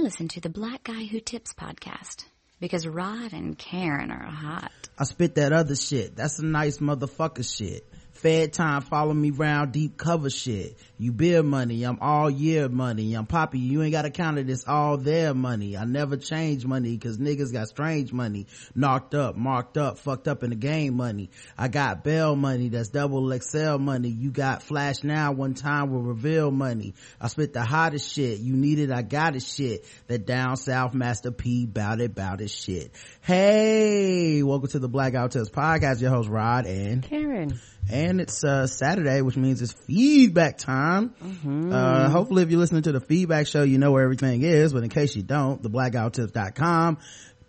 Listen to the Black Guy Who Tips podcast because Rod and Karen are hot. I spit that other shit. That's a nice motherfucker shit. Fed time, follow me round deep cover shit. You beer money, I'm all year money. I'm poppy, you ain't gotta count it, it's all their money. I never change money cause niggas got strange money. Knocked up, marked up, fucked up in the game money. I got bail money, that's double Excel money. You got flash now, one time will reveal money. I spit the hottest shit, you need it, I got it shit. That down south master P bout it, bout it shit. Hey, welcome to the Black Guy Who Tips podcast, your host Rod and Karen and it's uh, saturday which means it's feedback time mm-hmm. uh, hopefully if you're listening to the feedback show you know where everything is but in case you don't the blackguywhotips.com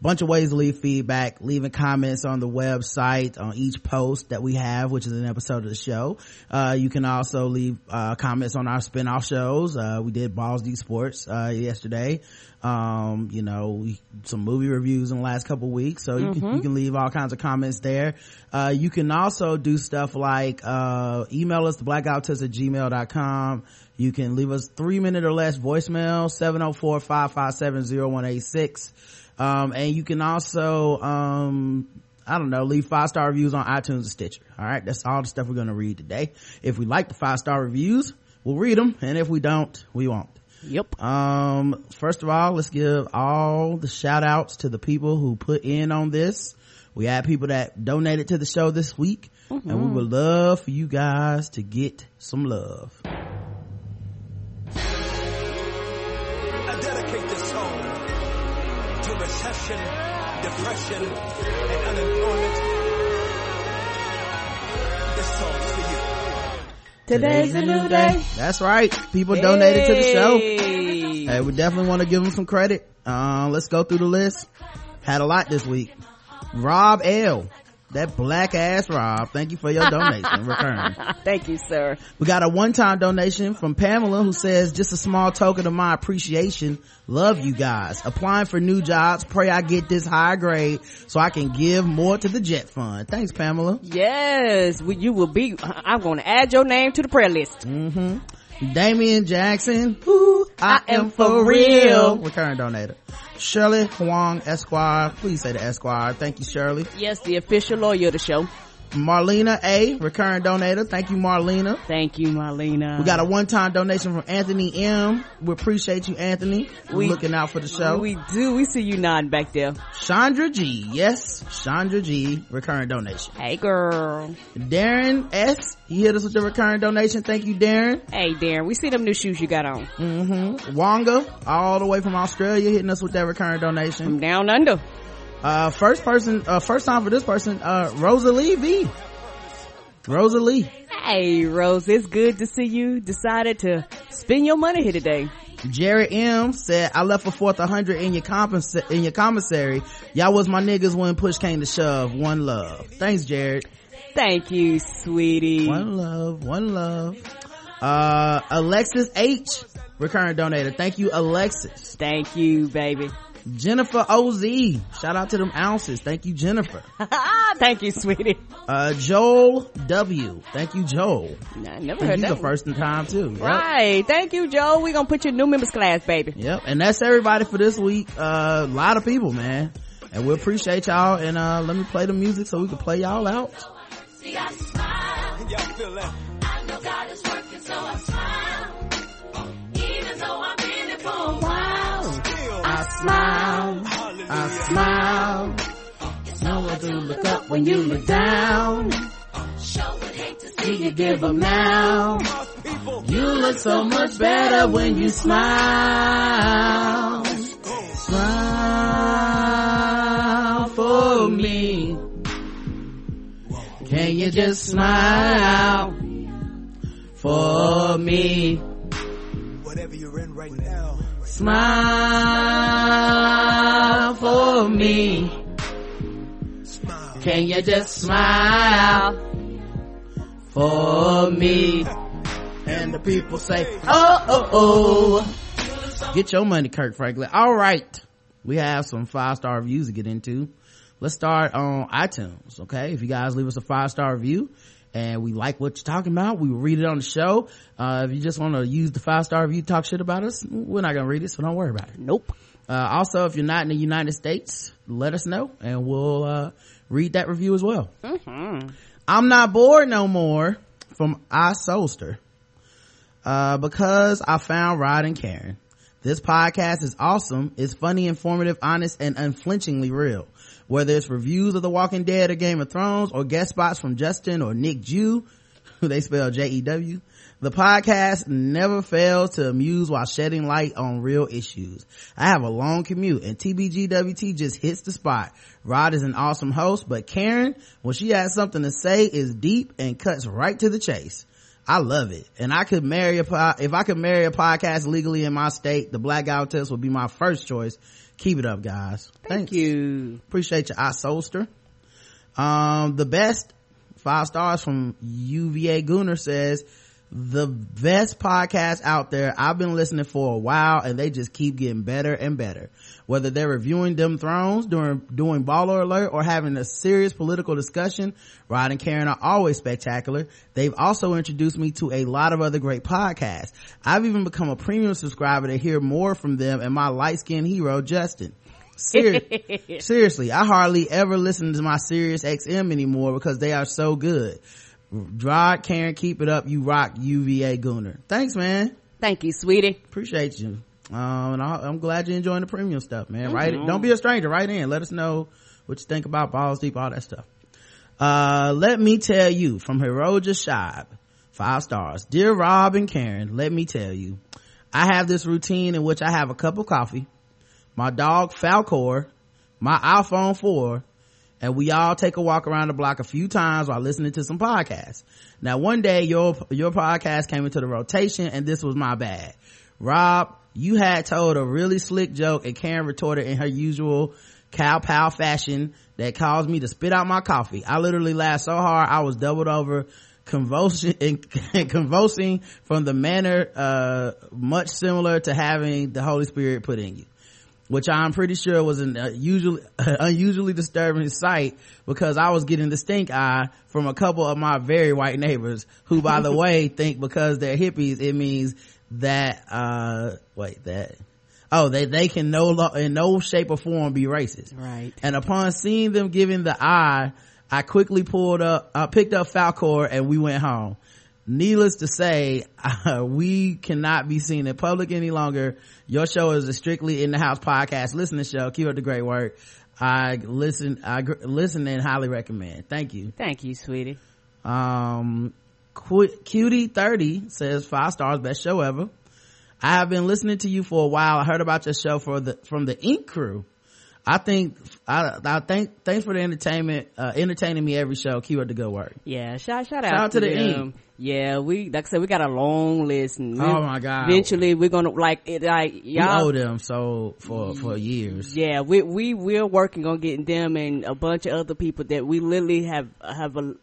bunch of ways to leave feedback leaving comments on the website on each post that we have which is an episode of the show. Uh, you can also leave uh, comments on our spin-off shows. Uh, we did Balls Deep sports uh, yesterday. Um, you know some movie reviews in the last couple weeks so you, mm-hmm. can, you can leave all kinds of comments there. Uh, you can also do stuff like uh, email us to blackguywhotips at gmail.com you can leave us three minute or less voicemail 704-557-0186 um, and you can also um, I don't know, leave five star reviews on iTunes and Stitcher. All right. That's all the stuff we're going to read today. If we like the five star reviews, we'll read them. And if we don't, we won't. Yep. Um, first of all, let's give all the shout outs to the people who put in on this. We had people that donated to the show this week mm-hmm. and we mm-hmm. would love for you guys to get some love. Recession, depression, and unemployment. This song's for you. Today's a new day. That's right. People hey. donated to the show. Hey, we definitely want to give them some credit. Uh, let's go through the list. Had a lot this week. Rob L. That black ass Rob. Thank you for your donation. Return. Thank you, sir. We got a one-time donation from Pamela who says, just a small token of my appreciation. Love you guys. Applying for new jobs. Pray I get this high grade so I can give more to the jet fund. Thanks, Pamela. Yes, you will be. I'm going to add your name to the prayer list. Mm-hmm. Damian Jackson. Ooh, I, I am for real. Recurring donator. Shirley Huang Esquire. Please say the Esquire. Thank you, Shirley. Yes, the official lawyer of the show. Marlena A, recurring donator. Thank you, Marlena. Thank you, Marlena. We got a one-time donation from Anthony M. We appreciate you, Anthony. We looking out for the show. We do. We see you nodding back there. Chandra G. Yes, Chandra G. Recurring donation. Hey, girl. Darren S. He hit us with the recurring donation. Thank you, Darren. Hey, Darren. We see them new shoes you got on. Mm-hmm. Wonga, all the way from Australia, hitting us with that recurring donation. From down under uh first person uh first time for this person uh rosalie v rosalie hey rose it's good to see you decided to spend your money here today Jerry M said, I left a fourth a hundred in your compens- in your commissary. Y'all was my niggas when push came to shove. One love. Thanks, Jared. Thank you, sweetie. One love, one love. Uh, Alexis H, recurring donator. Thank you, Alexis. Thank you, baby. Jennifer OZ. Shout out to them ounces. Thank you, Jennifer. Thank you, sweetie. Uh, Joel W. Thank you, Joel. I never heard he's that. the first in time too. Yep. Right. Thank you, Joel. We're gonna put you in new members class, baby. Yep. And that's everybody for this week. Uh, a lot of people, man. And we appreciate y'all. And, uh, let me play the music so we can play y'all out. Smile, I smile. It's no one to look up when you look down. Sure would hate to see you give up now. You look so much better when you smile. Smile for me. Can you just smile for me? Whatever you're in right now Smile for me. Can you just smile for me? And the people say, oh, oh, oh. Get your money, Kirk Franklin. All right. We have some five star reviews to get into. Let's start on iTunes. Okay. If you guys leave us a five star review and we like what you're talking about, we will read it on the show. Uh, if you just want to use the five star review, talk shit about us, we're not gonna read it, so don't worry about it. Nope. Uh, also, if you're not in the United States, let us know and we'll, uh, read that review as well. Mm-hmm. I'm not bored no more from I Soulster. Uh, because I found Rod and Karen. This podcast is awesome. It's funny, informative, honest, and unflinchingly real. Whether it's reviews of The Walking Dead or Game of Thrones or guest spots from Justin or Nick Jew, who they spell J-E-W, the podcast never fails to amuse while shedding light on real issues. I have a long commute and TBGWT just hits the spot. Rod is an awesome host, but Karen, when she has something to say, is deep and cuts right to the chase. I love it. And I could marry a, po- if I could marry a podcast legally in my state, the Black Guy Who Tips would be my first choice. Keep it up, guys. Thank Thanks. you. Appreciate you, I Solster. Um, the best five stars from UVA Gooner says, the best podcast out there. I've been listening for a while and they just keep getting better and better. Whether they're reviewing them thrones during, doing baller alert or having a serious political discussion, Rod and Karen are always spectacular. They've also introduced me to a lot of other great podcasts. I've even become a premium subscriber to hear more from them and my light skinned hero, Justin. Ser- seriously, I hardly ever listen to my Sirius XM anymore because they are so good. Rod, Karen, keep it up. You rock UVA Gooner. Thanks, man. Thank you, sweetie. Appreciate you. Um, and I, am glad you're enjoying the premium stuff, man. Right? Don't be a stranger. Right in. Let us know what you think about Balls Deep, all that stuff. Uh, let me tell you from Heroja Shab, five stars. Dear Rob and Karen, let me tell you, I have this routine in which I have a cup of coffee, my dog Falcor, my iPhone 4, and we all take a walk around the block a few times while listening to some podcasts. Now one day your, your podcast came into the rotation and this was my bad. Rob, you had told a really slick joke and Karen retorted in her usual cow pow fashion that caused me to spit out my coffee. I literally laughed so hard I was doubled over convulsion and convulsing from the manner uh, much similar to having the Holy Spirit put in you which I'm pretty sure was an uh, usually unusually disturbing sight because I was getting the stink eye from a couple of my very white neighbors who by the way think because they're hippies it means that uh wait that oh they they can no lo- in no shape or form be racist Right. and upon seeing them giving the eye I quickly pulled up I picked up Falcor and we went home needless to say uh, we cannot be seen in public any longer. Your show is a strictly in the house podcast listening show. Keep up the great work. I listen i gr- listen and highly recommend. Thank you. Thank you, sweetie. um Qu- cutie 30 says five stars best show ever. I have been listening to you for a while. I heard about your show for the from the ink crew. I think i i thank thanks for the entertainment uh entertaining me every show. Keep up the good work. Yeah, shout shout out, Shout out to the them. Ink. Yeah, we like I said, we got a long list. And Oh, my God. Eventually, we're gonna like it. Like y'all, owe them so for for years yeah, we we we're working on getting them and a bunch of other people that we literally have have a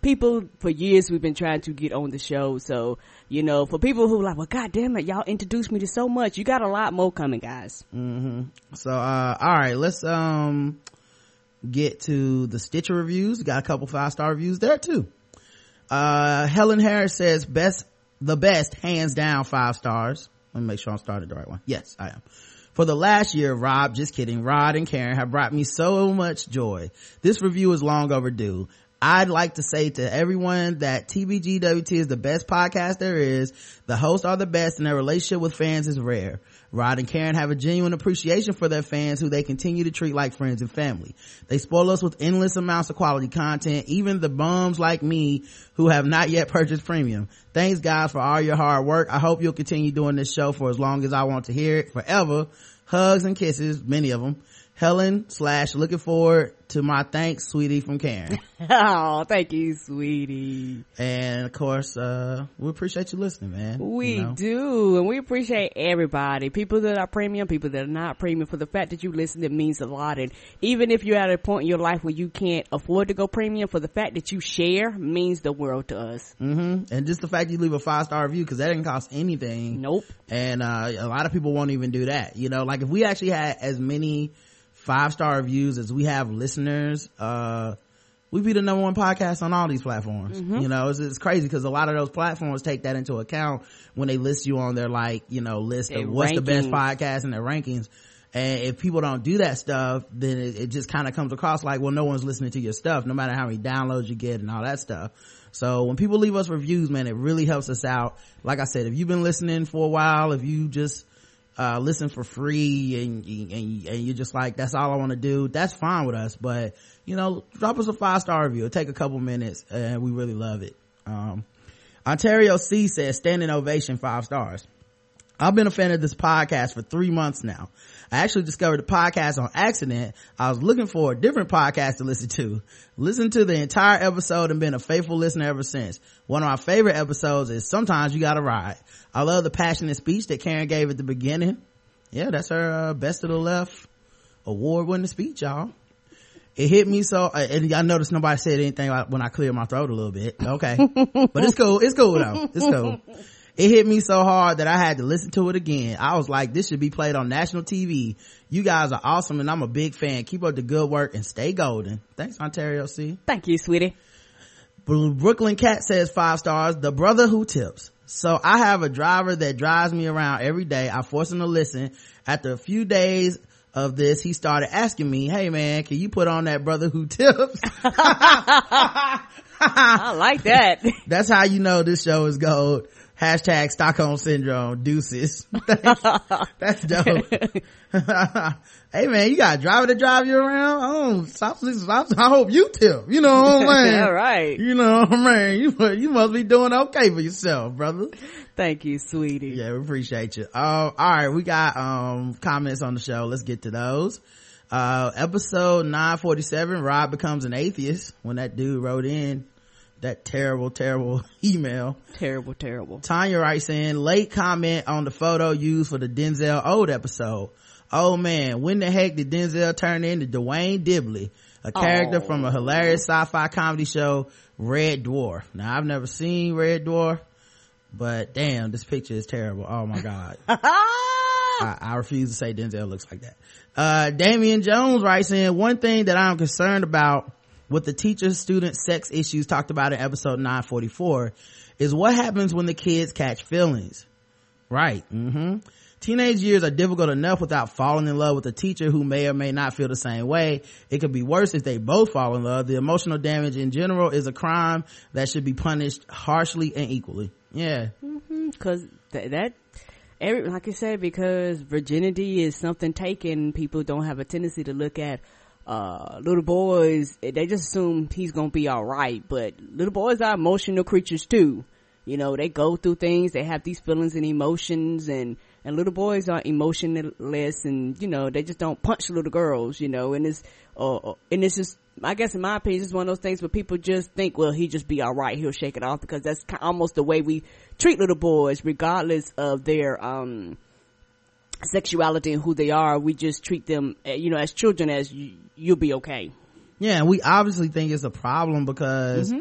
people for years we've been trying to get on the show. So you know, for people who like, well, god damn it, y'all introduced me to so much. You got a lot more coming, guys. Mhm. So, uh, all right, let's, um, get to the Stitcher reviews. Got a couple five star reviews there too. Uh, Helen Harris says best, the best, hands down, five stars. Let me make sure I'm starting the right one. Yes, I am. For the last year, Rob, just kidding, Rod and Karen have brought me so much joy. This review is long overdue. I'd like to say to everyone that TBGWT is the best podcast there is. The hosts are the best and their relationship with fans is rare. Rod and Karen have a genuine appreciation for their fans who they continue to treat like friends and family. They spoil us with endless amounts of quality content, even the bums like me who have not yet purchased premium. Thanks guys for all your hard work. I hope you'll continue doing this show for as long as I want to hear it forever. Hugs and kisses, many of them. Helen slash looking forward to my thanks, sweetie from Karen. oh, thank you, sweetie. and of course, uh, we appreciate you listening, man. We You know? do, and we appreciate everybody. People that are premium, people that are not premium. For the fact that you listen, it means a lot. And even if you're at a point in your life where you can't afford to go premium, for the fact that you share means the world to us. hmm And just the fact you leave a five star review, cause that didn't cost anything. Nope. And, uh, a lot of people won't even do that. You know, like if we actually had as many five star reviews as we have listeners, uh, we be the number one podcast on all these platforms. Mm-hmm. You know, it's, it's crazy because a lot of those platforms take that into account when they list you on their like, you know, list Their of what's the best podcast and their rankings. And if people don't do that stuff, then it, it just kind of comes across like, well, no one's listening to your stuff, no matter how many downloads you get and all that stuff. So when people leave us reviews, man, it really helps us out. Like I said, if you've been listening for a while, if you just, uh, listen for free and, and, and you're just like, that's all I want to do, that's fine with us. But, you know, drop us a five star review. It'll take a couple minutes and we really love it. Um, Ontario C says standing ovation five stars. I've been a fan of this podcast for three months now. I actually discovered the podcast on accident. I was looking for a different podcast to listen to. Listened to the entire episode and been a faithful listener ever since. One of my favorite episodes is Sometimes You Gotta Ride. I love the passionate speech that Karen gave at the beginning. Yeah, that's her uh, best of the left award winning speech, y'all. It hit me so, uh, and I noticed nobody said anything when I cleared my throat a little bit. Okay. but it's cool. It's cool though. It's cool. It hit me so hard that I had to listen to it again. I was like, this should be played on national TV. You guys are awesome and I'm a big fan. Keep up the good work and stay golden. Thanks, Ontario C. Thank you, sweetie. Brooklyn Cat says five stars. The brother who tips. So I have a driver that drives me around every day. I force him to listen. After a few days of this, he started asking me, Hey man, can you put on that brother who tips? I like that. That's how you know this show is gold. Hashtag Stockholm Syndrome. Deuces. That's dope. hey man, you got a driver to drive you around? Oh, stop, stop, I hope you tip. You know what I'm saying? All right. You know, man, you, you must be doing okay for yourself, brother. Thank you, sweetie. Yeah, we appreciate you. Uh, all right, we got, um, comments on the show. Let's get to those. Uh, episode 947, Rob becomes an atheist when that dude wrote in that terrible, terrible email. Terrible, terrible. Tanya writes in, late comment on the photo used for the Denzel Old episode. Oh man, when the heck did Denzel turn into Duane Dibbley, a character Oh. from a hilarious sci-fi comedy show, Red Dwarf? Now I've never seen Red Dwarf, but damn, this picture is terrible. Oh my god. I, I refuse to say Denzel looks like that. Uh, Damian Jones writes in, one thing that I'm concerned about with the teacher student sex issues talked about in episode 944 is what happens when the kids catch feelings. Right. hmm Teenage years are difficult enough without falling in love with a teacher who may or may not feel the same way. It could be worse if they both fall in love. The emotional damage in general is a crime that should be punished harshly and equally. Yeah. Cause th- that, every, like I said, because virginity is something taken, people don't have a tendency to look at, uh, little boys, they just assume he's gonna be alright, but little boys are emotional creatures too. You know, they go through things, they have these feelings and emotions and, and little boys are emotionless and, you know, they just don't punch little girls, you know, and it's, uh, and it's just, I guess in my opinion, it's one of those things where people just think, well, he just be alright, he'll shake it off because that's almost the way we treat little boys, regardless of their, um, sexuality and who they are. We just treat them, uh, you know, as children as you, you'll be okay. Yeah, we obviously think it's a problem because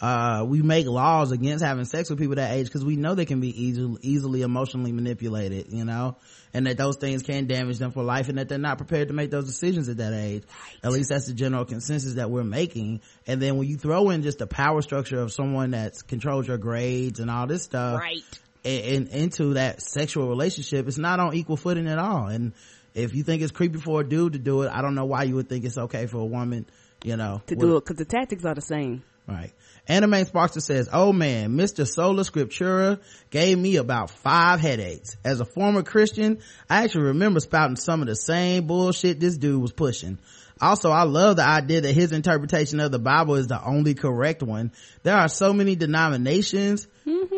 uh, we make laws against having sex with people that age because we know they can be easily easily emotionally manipulated, you know, and that those things can damage them for life, and that they're not prepared to make those decisions at that age. At least that's the general consensus that we're making. And then when you throw in just the power structure of someone that controls your grades and all this stuff, Right. And, and into that sexual relationship, it's not on equal footing at all. And if you think it's creepy for a dude to do it, I don't know why you would think it's okay for a woman, you know, To do it, cause the tactics are the same. Right. Anime Sparkster says, Oh man, Mr. Sola Scriptura gave me about five headaches. As a former Christian, I actually remember spouting some of the same bullshit this dude was pushing. Also, I love the idea that his interpretation of the Bible is the only correct one. There are so many denominations,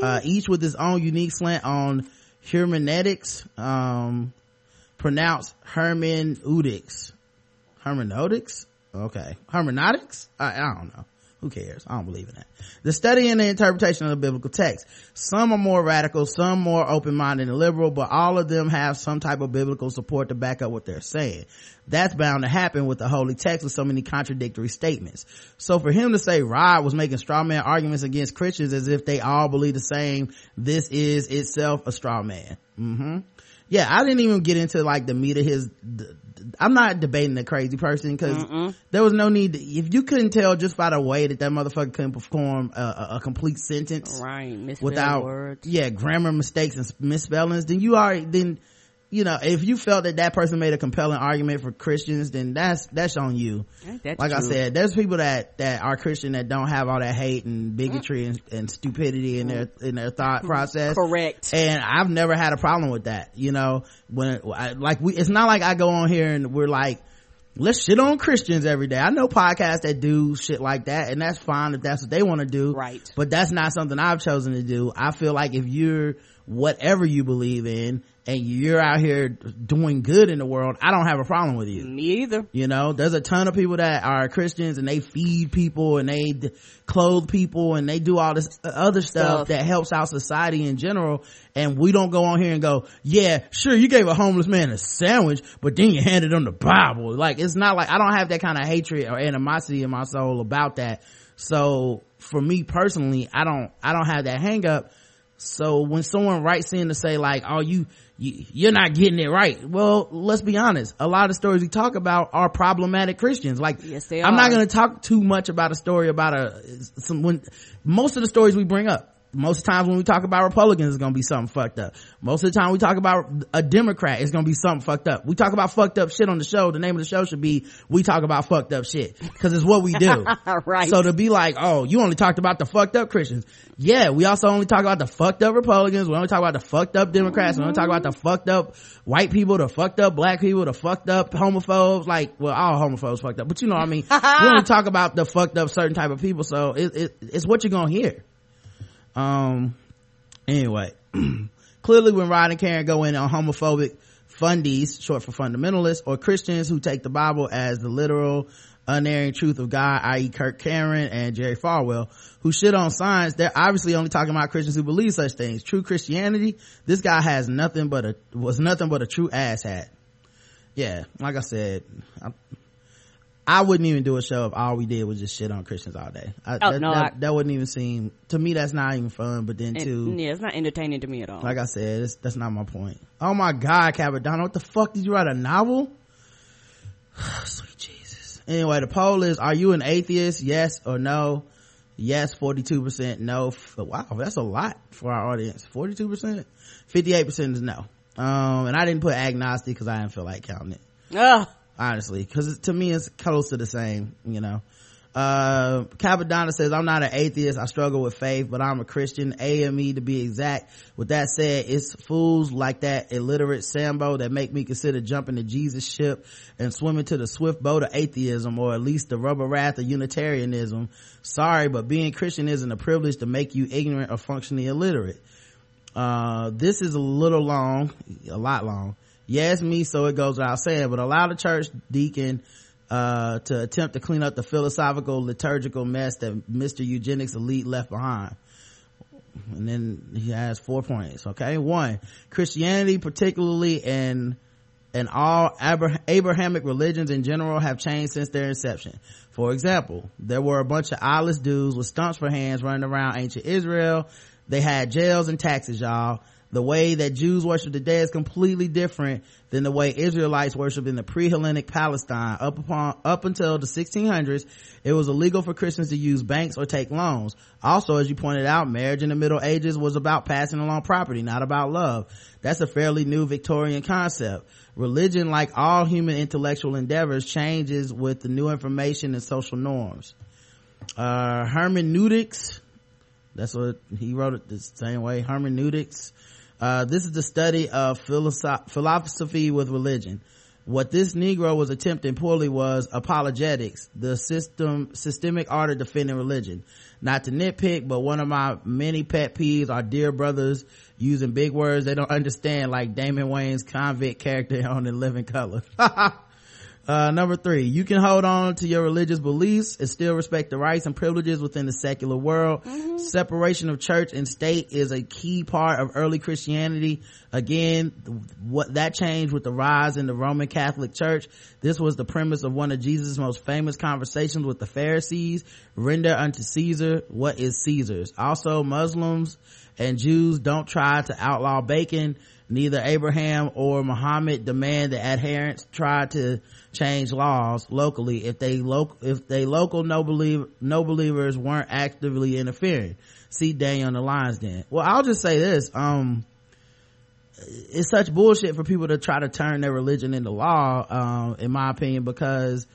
uh, each with its own unique slant on hermeneutics, um, pronounced hermeneutics. Hermeneutics? Okay. Hermeneutics? I, I don't know. Who cares? I don't believe in that. The study and the interpretation of the biblical text. Some are more radical, some more open-minded and liberal, but all of them have some type of biblical support to back up what they're saying. That's bound to happen with the holy text with so many contradictory statements. So for him to say Rod was making straw man arguments against Christians as if they all believe the same, this is itself a straw man. hmm yeah, I didn't even get into like the meat of his I'm not debating the crazy person because there was no need. To, if you couldn't tell just by the way that that motherfucker couldn't perform a, a, a complete sentence, right? Without words. yeah, grammar mistakes and misspellings, then you already then you know, if you felt that that person made a compelling argument for Christians, then that's, that's on you. That's like true. I said, there's people that, that are Christian that don't have all that hate and bigotry and, and stupidity in their, in their thought mm-hmm. process. Correct. And I've never had a problem with that, you know, when, I, like we, it's not like I go on here and we're like, let's shit on Christians every day. I know podcasts that do shit like that and that's fine if that's what they want to do. Right. But that's not something I've chosen to do. I feel like if you're whatever you believe in and you're out here doing good in the world, I don't have a problem with you. Me either. You know, there's a ton of people that are Christians and they feed people and they d- clothe people and they do all this other stuff, Stuff. that helps out society in general. And we don't go on here and go, yeah, sure, you gave a homeless man a sandwich, but then you handed him the Bible. Like, it's not like, I don't have that kind of hatred or animosity in my soul about that. So for me personally, I don't, I don't have that hang up. So when someone writes in to say like, oh, you, you, you're not getting it right. Well, let's be honest. A lot of stories we talk about are problematic Christians. Like, Yes, I'm not going to talk too much about a story about a, some, when, most of the stories we bring up, most of the times when we talk about Republicans, it's gonna be something fucked up. Most of the time we talk about a Democrat, it's gonna be something fucked up. We talk about fucked up shit on the show. The name of the show should be, we talk about fucked up shit. Cause it's what we do. Right. So to be like, oh, you only talked about the fucked up Christians. Yeah, we also only talk about the fucked up Republicans. We only talk about the fucked up Democrats. We only talk about the fucked up white people, the fucked up black people, the fucked up homophobes. Like, well, all homophobes fucked up, but you know what I mean? we only talk about the fucked up certain type of people. So it, it, it's what you're gonna hear. Um, anyway, clearly when Rod and Karen go in on homophobic fundies, short for fundamentalists, or Christians who take the Bible as the literal, unerring truth of God, i.e. Kirk Cameron and Jerry Falwell who shit on science, they're obviously only talking about Christians who believe such things. True Christianity, this guy has nothing but a, was nothing but a true asshat. Yeah, like I said, I, I wouldn't even do a show if all we did was just shit on Christians all day. I, Oh, that, no, that, I- that wouldn't even seem, to me that's not even fun, but then too, yeah, it's not entertaining to me at all. like I said, it's, that's not my point. Oh my God, Cabadonna, what the fuck did you write a novel? Sweet Jesus. Anyway, the poll is, are you an atheist? Yes or no? Yes, 42%. No. Wow, that's a lot for our audience. 42%? 58% is no. Um, and I didn't put agnostic because I didn't feel like counting it Ugh. Honestly because to me it's close to the same you know. Uh Capadonna says i'm not an atheist. I struggle with faith but i'm a christian. Ame to be exact. With that said it's fools like that illiterate sambo that make me consider jumping the jesus ship and swimming to the swift boat of atheism or at least the rubber raft of unitarianism. Sorry but being christian isn't a privilege to make you ignorant or functionally illiterate. Uh, this is a little long, a lot long. Yes, me, so it goes without saying, but allow the church deacon, uh, to attempt to clean up the philosophical, liturgical mess that Mr. Eugenics elite left behind. And then he has four points, okay? One, Christianity, particularly in and all Abra- Abrahamic religions in general have changed since their inception. For example, there were a bunch of eyeless dudes with stumps for hands running around ancient Israel. They had jails and taxes, y'all. The way that Jews worship today is completely different than the way Israelites worshiped in the pre-Hellenic Palestine. Up upon, up until the 1600s, it was illegal for Christians to use banks or take loans. Also, as you pointed out, marriage in the Middle Ages was about passing along property, not about love. That's a fairly new Victorian concept. Religion, like all human intellectual endeavors, changes with the new information and social norms. Uh, hermeneutics, that's what he wrote it the same way. Hermeneutics. Uh, this is the study of philosoph- philosophy with religion. What this Negro was attempting poorly was apologetics, the system, systemic art of defending religion. Not to nitpick, but one of my many pet peeves are dear brothers using big words they don't understand, like Damon Wayans convict character on In Living Color. Uh, number three, you can hold on to your religious beliefs and still respect the rights and privileges within the secular world. Separation of church and state is a key part of early Christianity. Again, what that changed with the rise in the Roman Catholic Church. This was the premise of one of Jesus' most famous conversations with the Pharisees. Render unto Caesar what is Caesar's. Also, Muslims and Jews don't try to outlaw bacon Neither Abraham or Muhammad demand that adherents try to change laws locally if they local if they local no believer no believers weren't actively interfering. See Daniel on the lines then. Well, I'll just say this. Um, it's such bullshit for people to try to turn their religion into law, um, in my opinion, because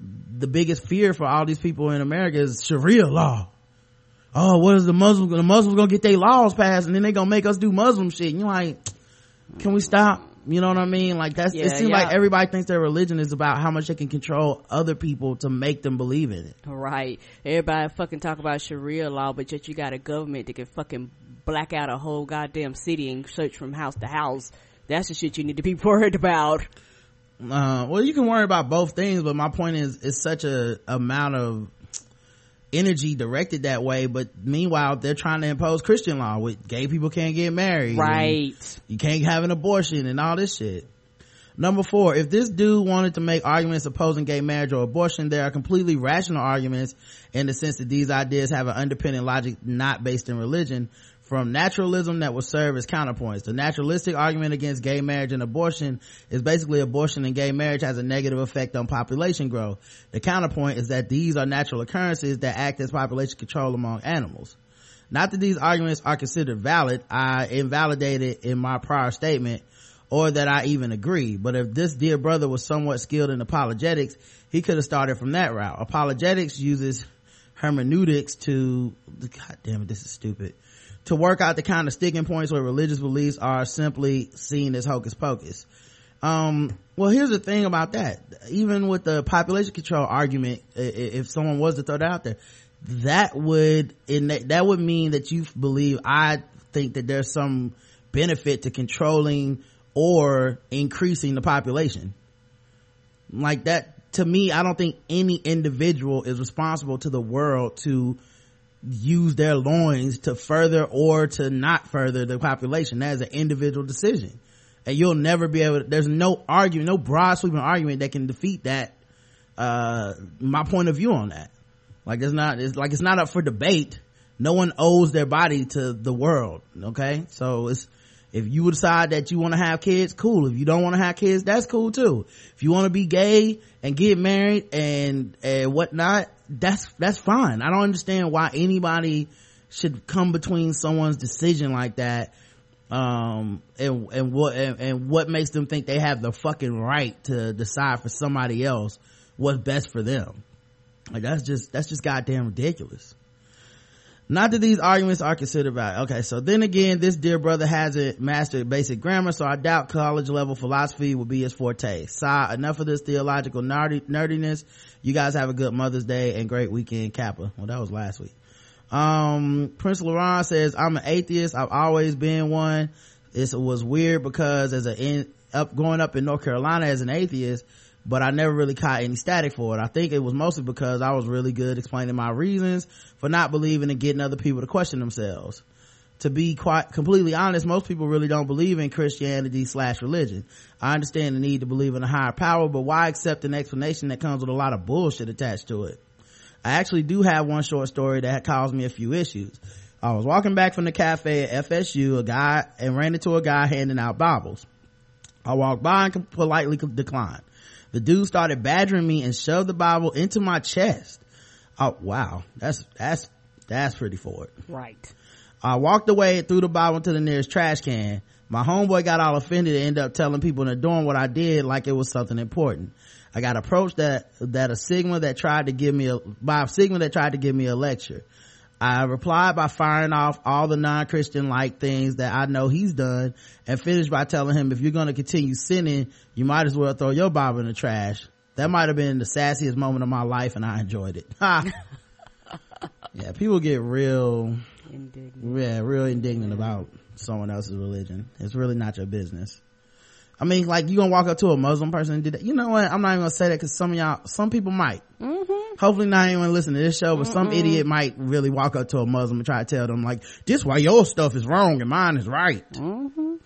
the biggest fear for all these people in America is Sharia law. Oh, what is the Muslim? The Muslims gonna get their laws passed, and then they gonna make us do Muslim shit. And you're like, can we stop? You know what I mean? Like that's, Yeah, it seems yeah. like everybody thinks their religion is about how much they can control other people to make them believe in it. Right. Everybody fucking talk about Sharia law, but yet you got a government that can fucking black out a whole goddamn city and search from house to house. That's the shit you need to be worried about. Uh, well, you can worry about both things, but my point is, it's such a amount of energy directed that way. But meanwhile, they're trying to impose Christian law with gay people can't get married. Right. You can't have an abortion and all this shit. Number four, if this dude wanted to make arguments opposing gay marriage or abortion, there are completely rational arguments in the sense that these ideas have an underpinning logic not based in religion from naturalism that will serve as counterpoints. The naturalistic argument against gay marriage and abortion is basically abortion and gay marriage has a negative effect on population growth. The counterpoint is that these are natural occurrences that act as population control among animals. Not that these arguments are considered valid, I invalidated in my prior statement, or that I even agree. But if this dear brother was somewhat skilled in apologetics, he could have started from that route. Apologetics uses hermeneutics to, god damn it, this is stupid, to work out the kind of sticking points where religious beliefs are simply seen as hocus pocus. Um, well, here's the thing about that. Even with the population control argument, if someone was to throw that out there, that would, that would mean that you believe, I think that there's some benefit to controlling or increasing the population. Like that, to me, I don't think any individual is responsible to the world to use their loins to further or to not further the population. That is an individual decision. And you'll never be able to, there's no argument, no broad sweeping argument that can defeat that, uh, my point of view on that. Like it's not, it's like it's not up for debate. No one owes their body to the world. Okay. So it's, if you decide that you want to have kids, cool. If you don't want to have kids, that's cool too. If you want to be gay and get married and, and whatnot, that's, that's fine. I don't understand why anybody should come between someone's decision like that. Um, and, and what, and, and what makes them think they have the fucking right to decide for somebody else what's best for them. Like that's just, that's just goddamn ridiculous. Not that these arguments are considered valid. Okay, so then again, this dear brother hasn't mastered basic grammar, so I doubt college level philosophy will be his forte. Sigh, enough of this theological nerdy, nerdiness. You guys have a good Mother's Day and great weekend, Kappa. Well, that was last week. Um, Prince Laurent says, I'm an atheist. I've always been one. It was weird because as a in, up, going up in North Carolina as an atheist, but I never really caught any static for it. I think it was mostly because I was really good explaining my reasons for not believing and getting other people to question themselves. To be quite completely honest, most people really don't believe in Christianity slash religion. I understand the need to believe in a higher power, but why accept an explanation that comes with a lot of bullshit attached to it? I actually do have one short story that caused me a few issues. I was walking back from the cafe at FSU, a guy, and ran into a guy handing out Bibles. I walked by and politely declined. The dude started badgering me and shoved the Bible into my chest. Oh, wow. That's, that's, that's pretty forward. Right. I walked away and threw the Bible into the nearest trash can. My homeboy got all offended and ended up telling people in the dorm what I did like it was something important. I got approached that, that a Sigma that tried to give me a, by a Sigma that tried to give me a lecture. I replied by firing off all the non-Christian like things that I know he's done and finished by telling him if you're going to continue sinning, you might as well throw your Bible in the trash. That might have been the sassiest moment of my life and I enjoyed it. Yeah, people get real, Indignant. yeah, real indignant about someone else's religion. It's really not your business. I mean, like you gonna walk up to a Muslim person and do that. You know what? I'm not even gonna say that because some of y'all, some people might. Mm-hmm. Hopefully not anyone listening to this show, but some idiot might really walk up to a Muslim and try to tell them like, this why your stuff is wrong and mine is right. Mm-hmm.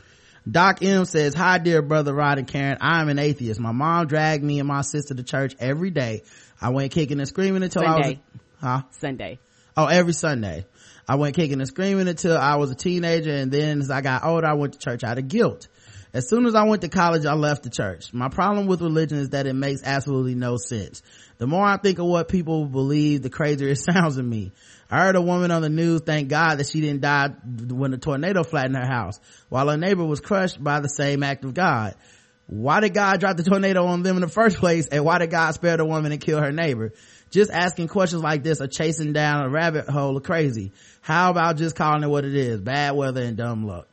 Doc M says, hi dear brother Rod and Karen. I'm an atheist. My mom dragged me and my sister to church every day. I went kicking and screaming until I was, huh? Sunday. Oh, every Sunday. I went kicking and screaming until I was a teenager and then as I got older, I went to church out of guilt. As soon as I went to college, I left the church. My problem with religion is that it makes absolutely no sense. The more I think of what people believe, the crazier it sounds to me. I heard a woman on the news thank God that she didn't die when a tornado flattened her house, while her neighbor was crushed by the same act of God. Why did God drop the tornado on them in the first place? And why did God spare the woman and kill her neighbor? Just asking questions like this are chasing down a rabbit hole of crazy. How about just calling it what it is? Bad weather and dumb luck.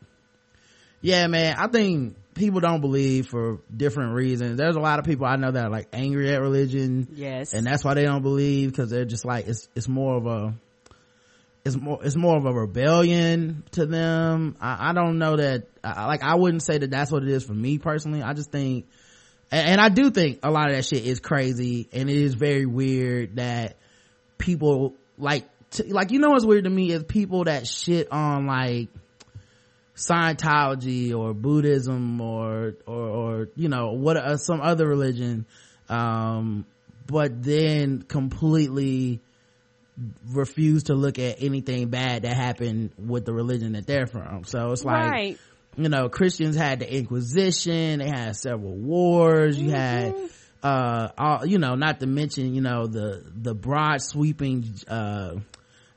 Yeah, man, I think people don't believe for different reasons. There's a lot of people I know that are like angry at religion. Yes. And that's why they don't believe because they're just like, it's, it's more of a, it's more, it's more of a rebellion to them. I, I don't know that, I, like, I wouldn't say that that's what it is for me personally. I just think, and, and I do think a lot of that shit is crazy and it is very weird that people like, t- like, you know what's weird to me is people that shit on like, Scientology or Buddhism or, or, or, you know, what, uh, some other religion, um, but then completely refuse to look at anything bad that happened with the religion that they're from. So it's like, right. you know, Christians had the Inquisition, they had several wars, you had, uh, all, you know, not to mention, you know, the, the broad sweeping, uh,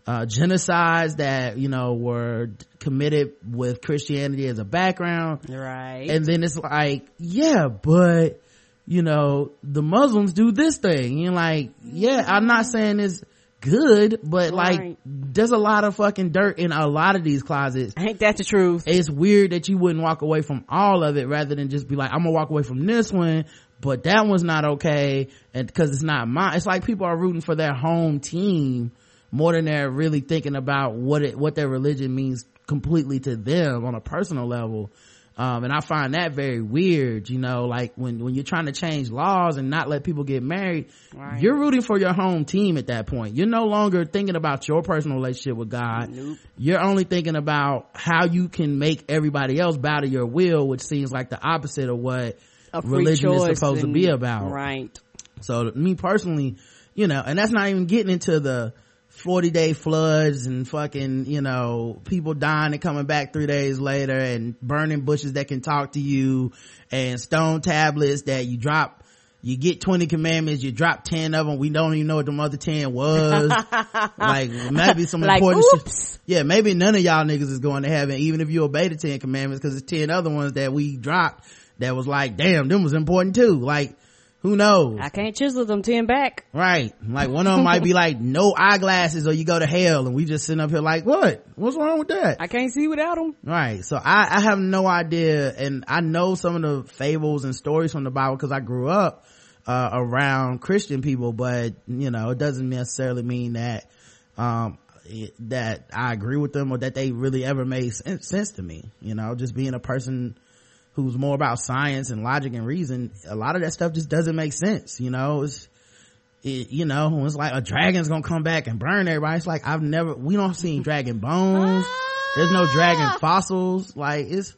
uh, genocides that, you know, were committed with Christianity as a background. Right. And then it's like, yeah, but, you know, the Muslims do this thing. You're like, yeah, I'm not saying it's good, but like, Right. there's a lot of fucking dirt in a lot of these closets. Ain't that the truth? It's weird that you wouldn't walk away from all of it rather than just be like, I'm gonna walk away from this one, but that one's not okay. And because it's not mine. It's like people are rooting for their home team more than they're really thinking about what it, what their religion means completely to them on a personal level. Um, and I find that very weird, you know, like when, when you're trying to change laws and not let people get married, Right. you're rooting for your home team at that point. You're no longer thinking about your personal relationship with God. Nope. You're only thinking about how you can make everybody else bow to your will, which seems like the opposite of what religion is supposed to be about. Right. So me personally, you know, and that's not even getting into the 40 day floods and fucking, you know, people dying and coming back three days later and burning bushes that can talk to you and stone tablets that you drop. You get 20 commandments, you drop 10 of them. We don't even know what the other 10 was. like maybe some Like, important shit. Yeah, maybe none of y'all niggas is going to heaven, even if you obey the 10 commandments, cause it's 10 other ones that we dropped that was like, damn, them was important too. Like, who knows? I can't chisel them ten back. Right. Like one of them might be like, no eyeglasses or you go to hell. And we just sitting up here like, what? What's wrong with that? I can't see without them. Right. So I, I have no idea. And I know some of the fables and stories from the Bible because I grew up, uh, around Christian people, but you know, it doesn't necessarily mean that, um, that I agree with them or that they really ever made sense to me. You know, just being a person who's more about science and logic and reason, a lot of that stuff just doesn't make sense. You know, it's, it, you know, it's like a dragon's gonna come back and burn everybody. It's like I've never, we don't see dragon bones. There's no dragon ah! fossils. Like it's,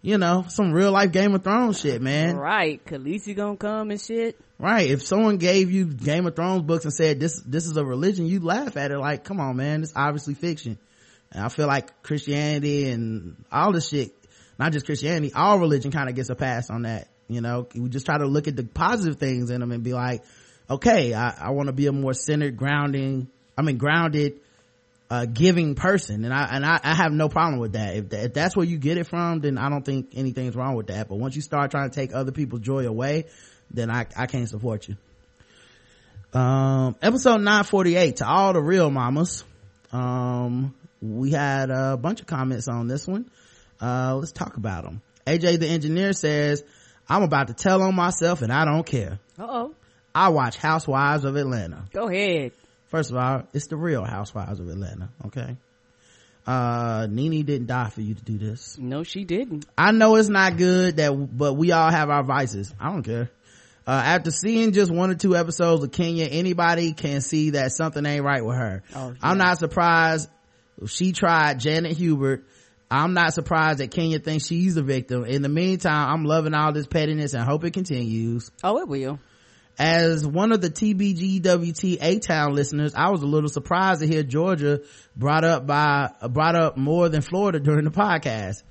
you know, some real life Game of Thrones shit, man. Right. Khaleesi gonna come and shit. Right. If someone gave you Game of Thrones books and said this, this is a religion, you'd laugh at it like, come on, man, it's obviously fiction. And I feel like Christianity and all this shit, not just Christianity, all religion kind of gets a pass on that. You know, we just try to look at the positive things in them and be like, okay, I, I want to be a more centered, grounding, I mean, grounded, uh, giving person. And I, and I, I have no problem with that. If, that. if that's where you get it from, then I don't think anything's wrong with that. But once you start trying to take other people's joy away, then I, I can't support you. Um, episode 948 to all the real mamas. Um, we had a bunch of comments on this one. Uh, let's talk about them. AJ the engineer says, I'm about to tell on myself and I don't care. Uh oh. I watch Housewives of Atlanta. Go ahead. First of all, it's the real Housewives of Atlanta, okay? Uh, Nene didn't die for you to do this. No, she didn't. I know it's not good that, but we all have our vices. I don't care. Uh, after seeing just one or two episodes of Kenya, anybody can see that something ain't right with her. Oh, I'm not surprised she tried Janet Hubert. I'm not surprised that Kenya thinks she's the victim. In the meantime, I'm loving all this pettiness and hope it continues. Oh, it will. as one of the TBGWT A-Town listeners, I was a little surprised to hear Georgia brought up by, brought up more than Florida during the podcast.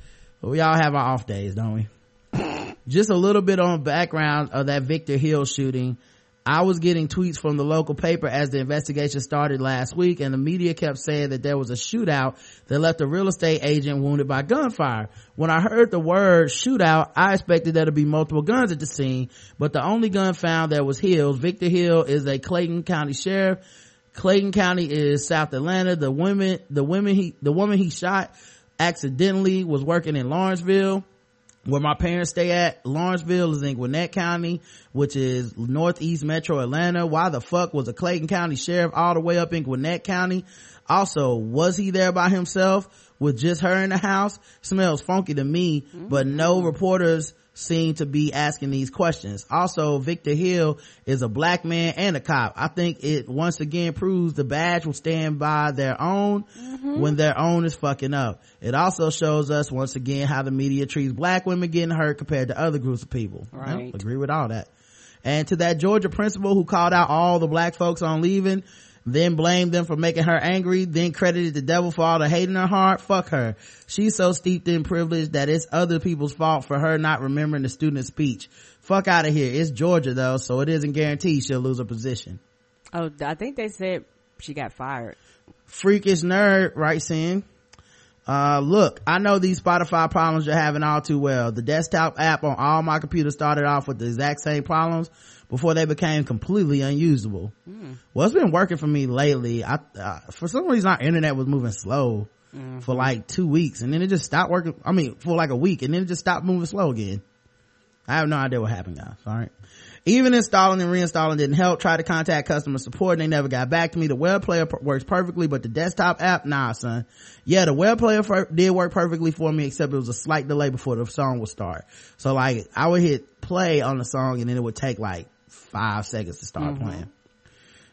But we all have our off days, don't we? Just a little bit on background of that Victor Hill shooting. I was getting tweets from the local paper as the investigation started last week and the media kept saying that there was a shootout that left a real estate agent wounded by gunfire. When I heard the word shootout, I expected there to be multiple guns at the scene, but the only gun found there was Hill's. Victor Hill is a Clayton County sheriff. Clayton County is South Atlanta. The women, the women he, the woman he shot accidentally was working in Lawrenceville where my parents stay at lawrenceville is in gwinnett county which is northeast metro atlanta. Why the fuck was a clayton county sheriff all the way up in gwinnett county? Also was he there by himself with just her in the house? Smells funky to me but no reporters seem to be asking these questions. Also victor hill is a black man and a cop. I think it once again proves the badge will stand by their own mm-hmm. when their own is fucking up. It also shows us once again how the media treats black women getting hurt compared to other groups of people. Right. Agree with all that. And to that georgia principal who called out all the black folks on leaving then blamed them for making her angry, then credited the devil for all the hate in her heart. Fuck her. She's so steeped in privilege that it's other people's fault for her not remembering the student's speech. Fuck out of here. It's Georgia though, so it isn't guaranteed she'll lose her position. Oh, I think they said she got fired. Freakish nerd writes in, uh, look, I know these Spotify problems you're having all too well. The desktop app on all my computers started off with the exact same problems before they became completely unusable. Well, it's been working for me lately. I, uh, for some reason our internet was moving slow for like two weeks and then it just stopped working. I mean, for like a week and then it just stopped moving slow again. I have no idea what happened guys. All right. Even installing and reinstalling didn't help. Tried to contact customer support and they never got back to me. The web player works perfectly, but the desktop app, nah, son. Yeah, the web player did work perfectly for me, except it was a slight delay before the song would start. So like, I would hit play on the song and then it would take like five seconds to start playing.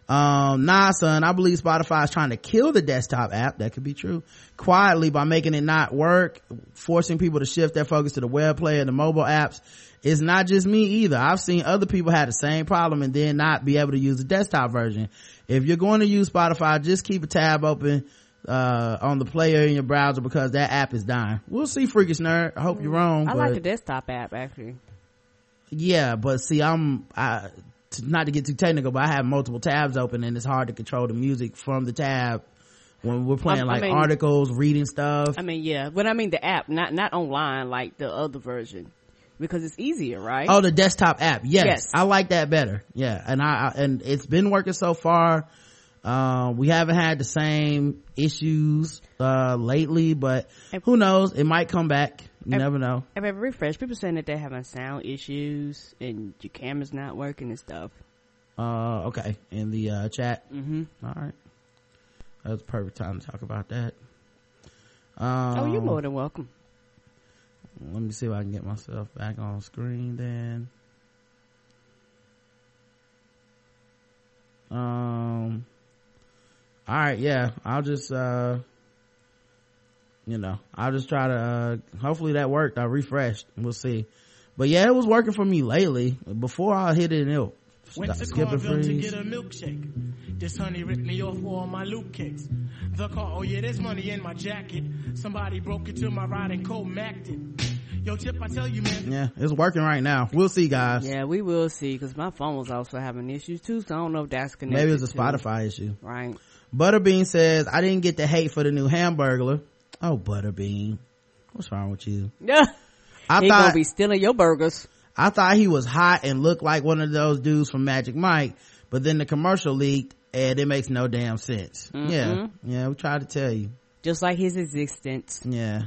Um, nah, son, I believe Spotify is trying to kill the desktop app. That could be true. Quietly by making it not work, forcing people to shift their focus to the web player and the mobile apps. It's not just me either. I've seen other people have the same problem and then not be able to use the desktop version. If you're going to use Spotify, just keep a tab open, uh, on the player in your browser because that app is dying. We'll see, freakish nerd. I hope you're wrong. I but- like the desktop app actually. yeah but see i'm i not to get too technical but i have multiple tabs open and it's hard to control the music from the tab when we're playing I- I like mean- articles reading stuff I mean, yeah, but I mean the app, not not online like the other version, because it's easier, right? oh the desktop app. Yes, Yes. i like that better. Yeah. And i, I and it's been working so far. Uh, we haven't had the same issues uh lately but who knows? It might come back. You Ev- never know. I've ever refreshed. People saying that they're having sound issues and your camera's not working and stuff. uh okay. In the uh chat. Hmm all right. That's perfect time to talk about that. Um, oh, you're more than welcome. Let me see if i can get myself back on screen then. Um all right yeah i'll just uh you know i'll just try to uh hopefully that worked i refreshed we'll see. But yeah it was working for me lately before i hit it it'll Went to skip Carville to get a milkshake. This honey ripped me off all my loot cakes. The car, oh yeah, there's money in my jacket. Somebody broke into my ride and cold macked it. Yo, Tip, I tell you, man. yeah it's working right now we'll see guys Yeah, we will see because my phone was also having issues too. So I don't know if that's connected. maybe it's a to- spotify issue right? Butterbean says, I didn't get the hate for the new hamburglar. Oh, Butterbean. What's wrong with you? Yeah, I he thought, gonna be stealing your burgers. I thought he was hot and looked like one of those dudes from Magic Mike, but then the commercial leaked and it makes no damn sense. Mm-hmm. Yeah. Yeah, we tried to tell you. just like his existence. Yeah.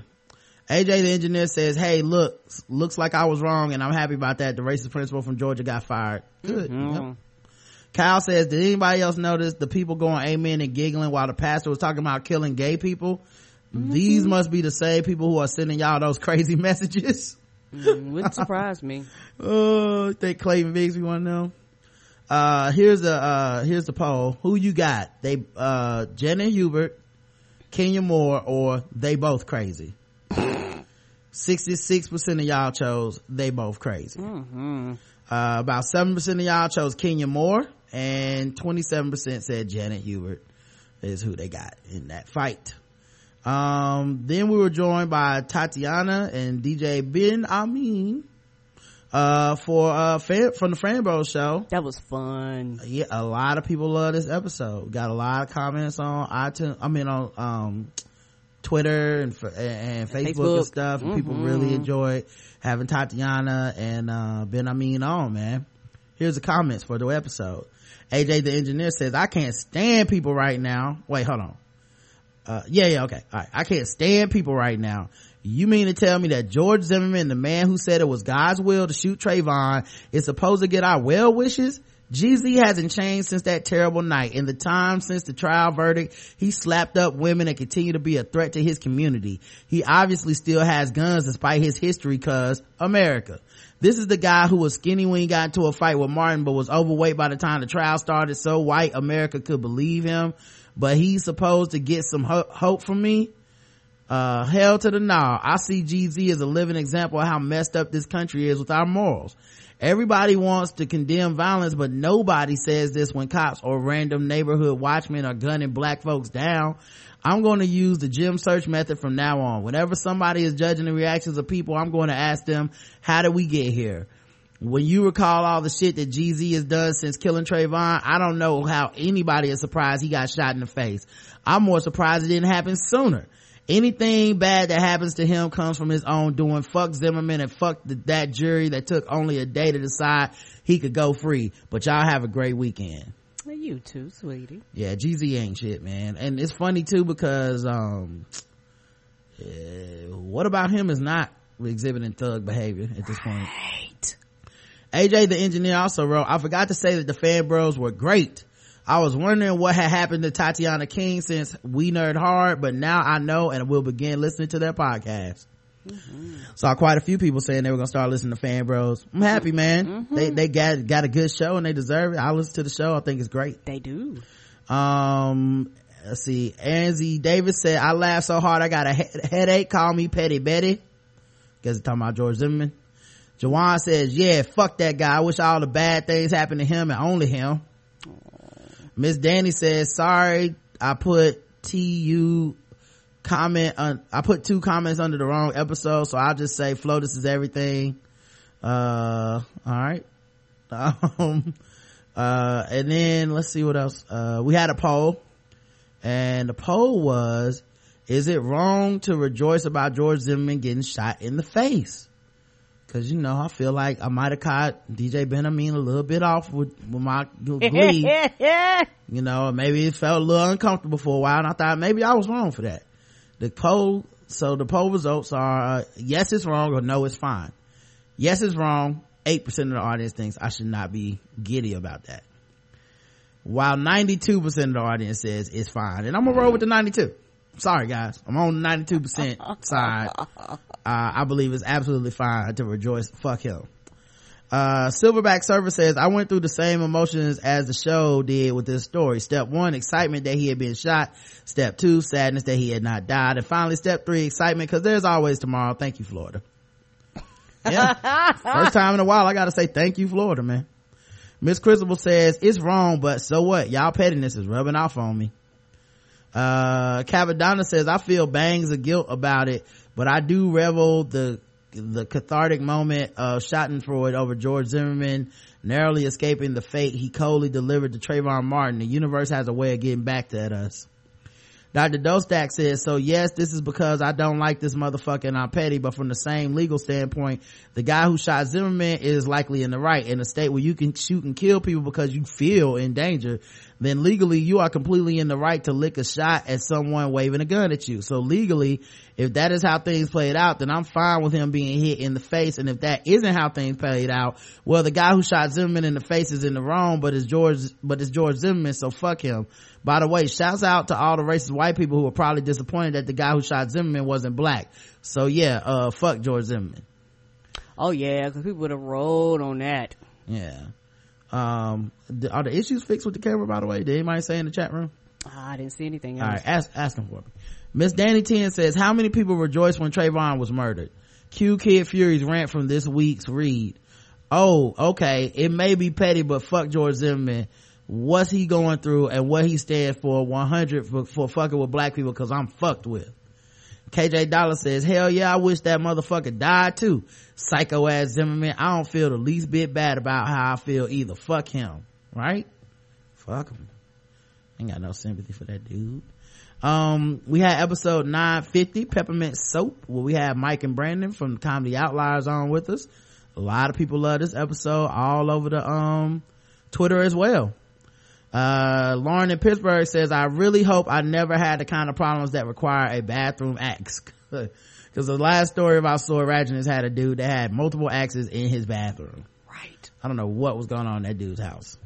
AJ the engineer says, hey, look, looks like I was wrong and I'm happy about that. The racist principal from Georgia got fired. Good. Mm-hmm. Yep. Kyle says, did anybody else notice the people going amen and giggling while the pastor was talking about killing gay people? Mm-hmm. These must be the same people who are sending y'all those crazy messages. Mm, Wouldn't surprise me. oh, think Clayton Biggs, we want to know. Uh, here's the, uh, here's the poll. Who you got? They, uh, Janet Hubert, Kenya Moore, or they both crazy? 66% of y'all chose they both crazy. hmm Uh, about 7% of y'all chose Kenya Moore and 27% said Janet Hubert is who they got in that fight. Um, then we were joined by Tatiana and DJ Benhameen, uh, for, uh, fan, from the Fan Bros show. That was fun. Yeah, a lot of people love this episode. Got a lot of comments on iTunes, I mean on, um, Twitter and, and Facebook, Facebook, and stuff. Mm-hmm. People really enjoyed having Tatiana and, uh, Benhameen on, man. Here's the comments for the episode. AJ the engineer says, I can't stand people right now. Wait, hold on. Uh, yeah, yeah, okay. I can't stand people right now. You mean to tell me that George Zimmerman, the man who said it was God's will to shoot Trayvon, is supposed to get our well wishes? GZ hasn't changed since that terrible night. In the time since the trial verdict, he slapped up women and continued to be a threat to his community. He obviously still has guns despite his history cause America. This is the guy who was skinny when he got into a fight with Martin, but was overweight by the time the trial started so white America could believe him. But he's supposed to get some ho- hope from me. Uh, hell to the nah. I see GZ as a living example of how messed up this country is with our morals. Everybody wants to condemn violence, but nobody says this when cops or random neighborhood watchmen are gunning black folks down. I'm going to use the Jim search method from now on. Whenever somebody is judging the reactions of people, I'm going to ask them, how did we get here? When you recall all the shit that GZ has done since killing Trayvon, I don't know how anybody is surprised he got shot in the face. I'm more surprised it didn't happen sooner. Anything bad that happens to him comes from his own doing. Fuck Zimmerman and fuck the, that jury that took only a day to decide he could go free. But y'all have a great weekend. You too, sweetie. Yeah, GZ ain't shit, man. And it's funny too because, um, uh, what about him is not exhibiting thug behavior at this point. AJ, the engineer, also wrote, I forgot to say that the fan bros were great. I was wondering what had happened to Tatiana King since we nerd hard, but now I know and will begin listening to their podcast. Mm-hmm. Saw quite a few people saying they were gonna start listening to Fan Bros. I'm happy, man. Mm-hmm. They they got got a good show and they deserve it. I listen to the show. I think it's great. They do. Um, let's see. Angie Davis said, "I laughed so hard I got a he- headache. Call me Petty Betty." Guess talking about George Zimmerman. Jawan says, "Yeah, fuck that guy. I wish all the bad things happened to him and only him." Miss Danny says, "Sorry, I put T U comment on, I put two comments under the wrong episode, so I'll just say FLOTUS is everything. Uh, alright. Um, uh, and then let's see what else. Uh, we had a poll and the poll was, is it wrong to rejoice about George Zimmerman getting shot in the face? Cause you know, I feel like I might have caught DJ Benhameen a little bit off with, with my glee. you know, maybe it felt a little uncomfortable for a while and I thought maybe I was wrong for that. The poll so the poll results are uh, yes it's wrong or no it's fine. Yes it's wrong. 8% of the audience thinks i should not be giddy about that. While 92% of the audience says it's fine. And i'm gonna roll with the 92 sorry guys. I'm on the 92% side. Uh, i believe it's absolutely fine to rejoice. Fuck him. Uh, silverback server says i went through the same emotions as the show did with this story. Step one excitement that he had been shot. Step two sadness that he had not died. And finally step three excitement because there's always tomorrow. Thank you florida. Yeah. First time in a while i gotta say thank you florida man. Miss Christabel says it's wrong but so what? Y'all pettiness is rubbing off on me uh Cavadonna says i feel bangs of guilt about it but i do revel the the cathartic moment of Schadenfreude over George Zimmerman narrowly escaping the fate he coldly delivered to Trayvon Martin. The universe has a way of getting back at us. Dr. Dostak says, so yes, this is because I don't like this motherfucker and I'm petty, but from the same legal standpoint, the guy who shot Zimmerman is likely in the right. In a state where you can shoot and kill people because you feel in danger, then legally you are completely in the right to lick a shot at someone waving a gun at you. So legally, if that is how things played out, then I'm fine with him being hit in the face. And if that isn't how things played out, well, the guy who shot Zimmerman in the face is in the wrong, but it's George, but it's George Zimmerman, so fuck him. By the way, shouts out to all the racist white people who were probably disappointed that the guy who shot Zimmerman wasn't black. So yeah, uh, fuck George Zimmerman. Oh yeah, cause people would have rolled on that. Yeah um are the issues fixed with the camera by the way did anybody say in the chat room i didn't see anything else. all right ask ask them for me miss danny 10 says how many people rejoiced when trayvon was murdered q kid fury's rant from this week's read oh okay it may be petty but fuck george zimmerman what's he going through and what he stands for 100 for, for fucking with black people because i'm fucked with KJ Dollar says, hell yeah, I wish that motherfucker died too. Psycho ass Zimmerman. I don't feel the least bit bad about how I feel either. Fuck him. Right? Fuck him. Ain't got no sympathy for that dude. Um, we had episode 950, Peppermint Soap, where we had Mike and Brandon from Comedy Outliers on with us. A lot of people love this episode all over the, um, Twitter as well. Uh, Lauren in Pittsburgh says, I really hope I never had the kind of problems that require a bathroom axe. Cause the last story about Soy Raginus had a dude that had multiple axes in his bathroom. Right. I don't know what was going on in that dude's house.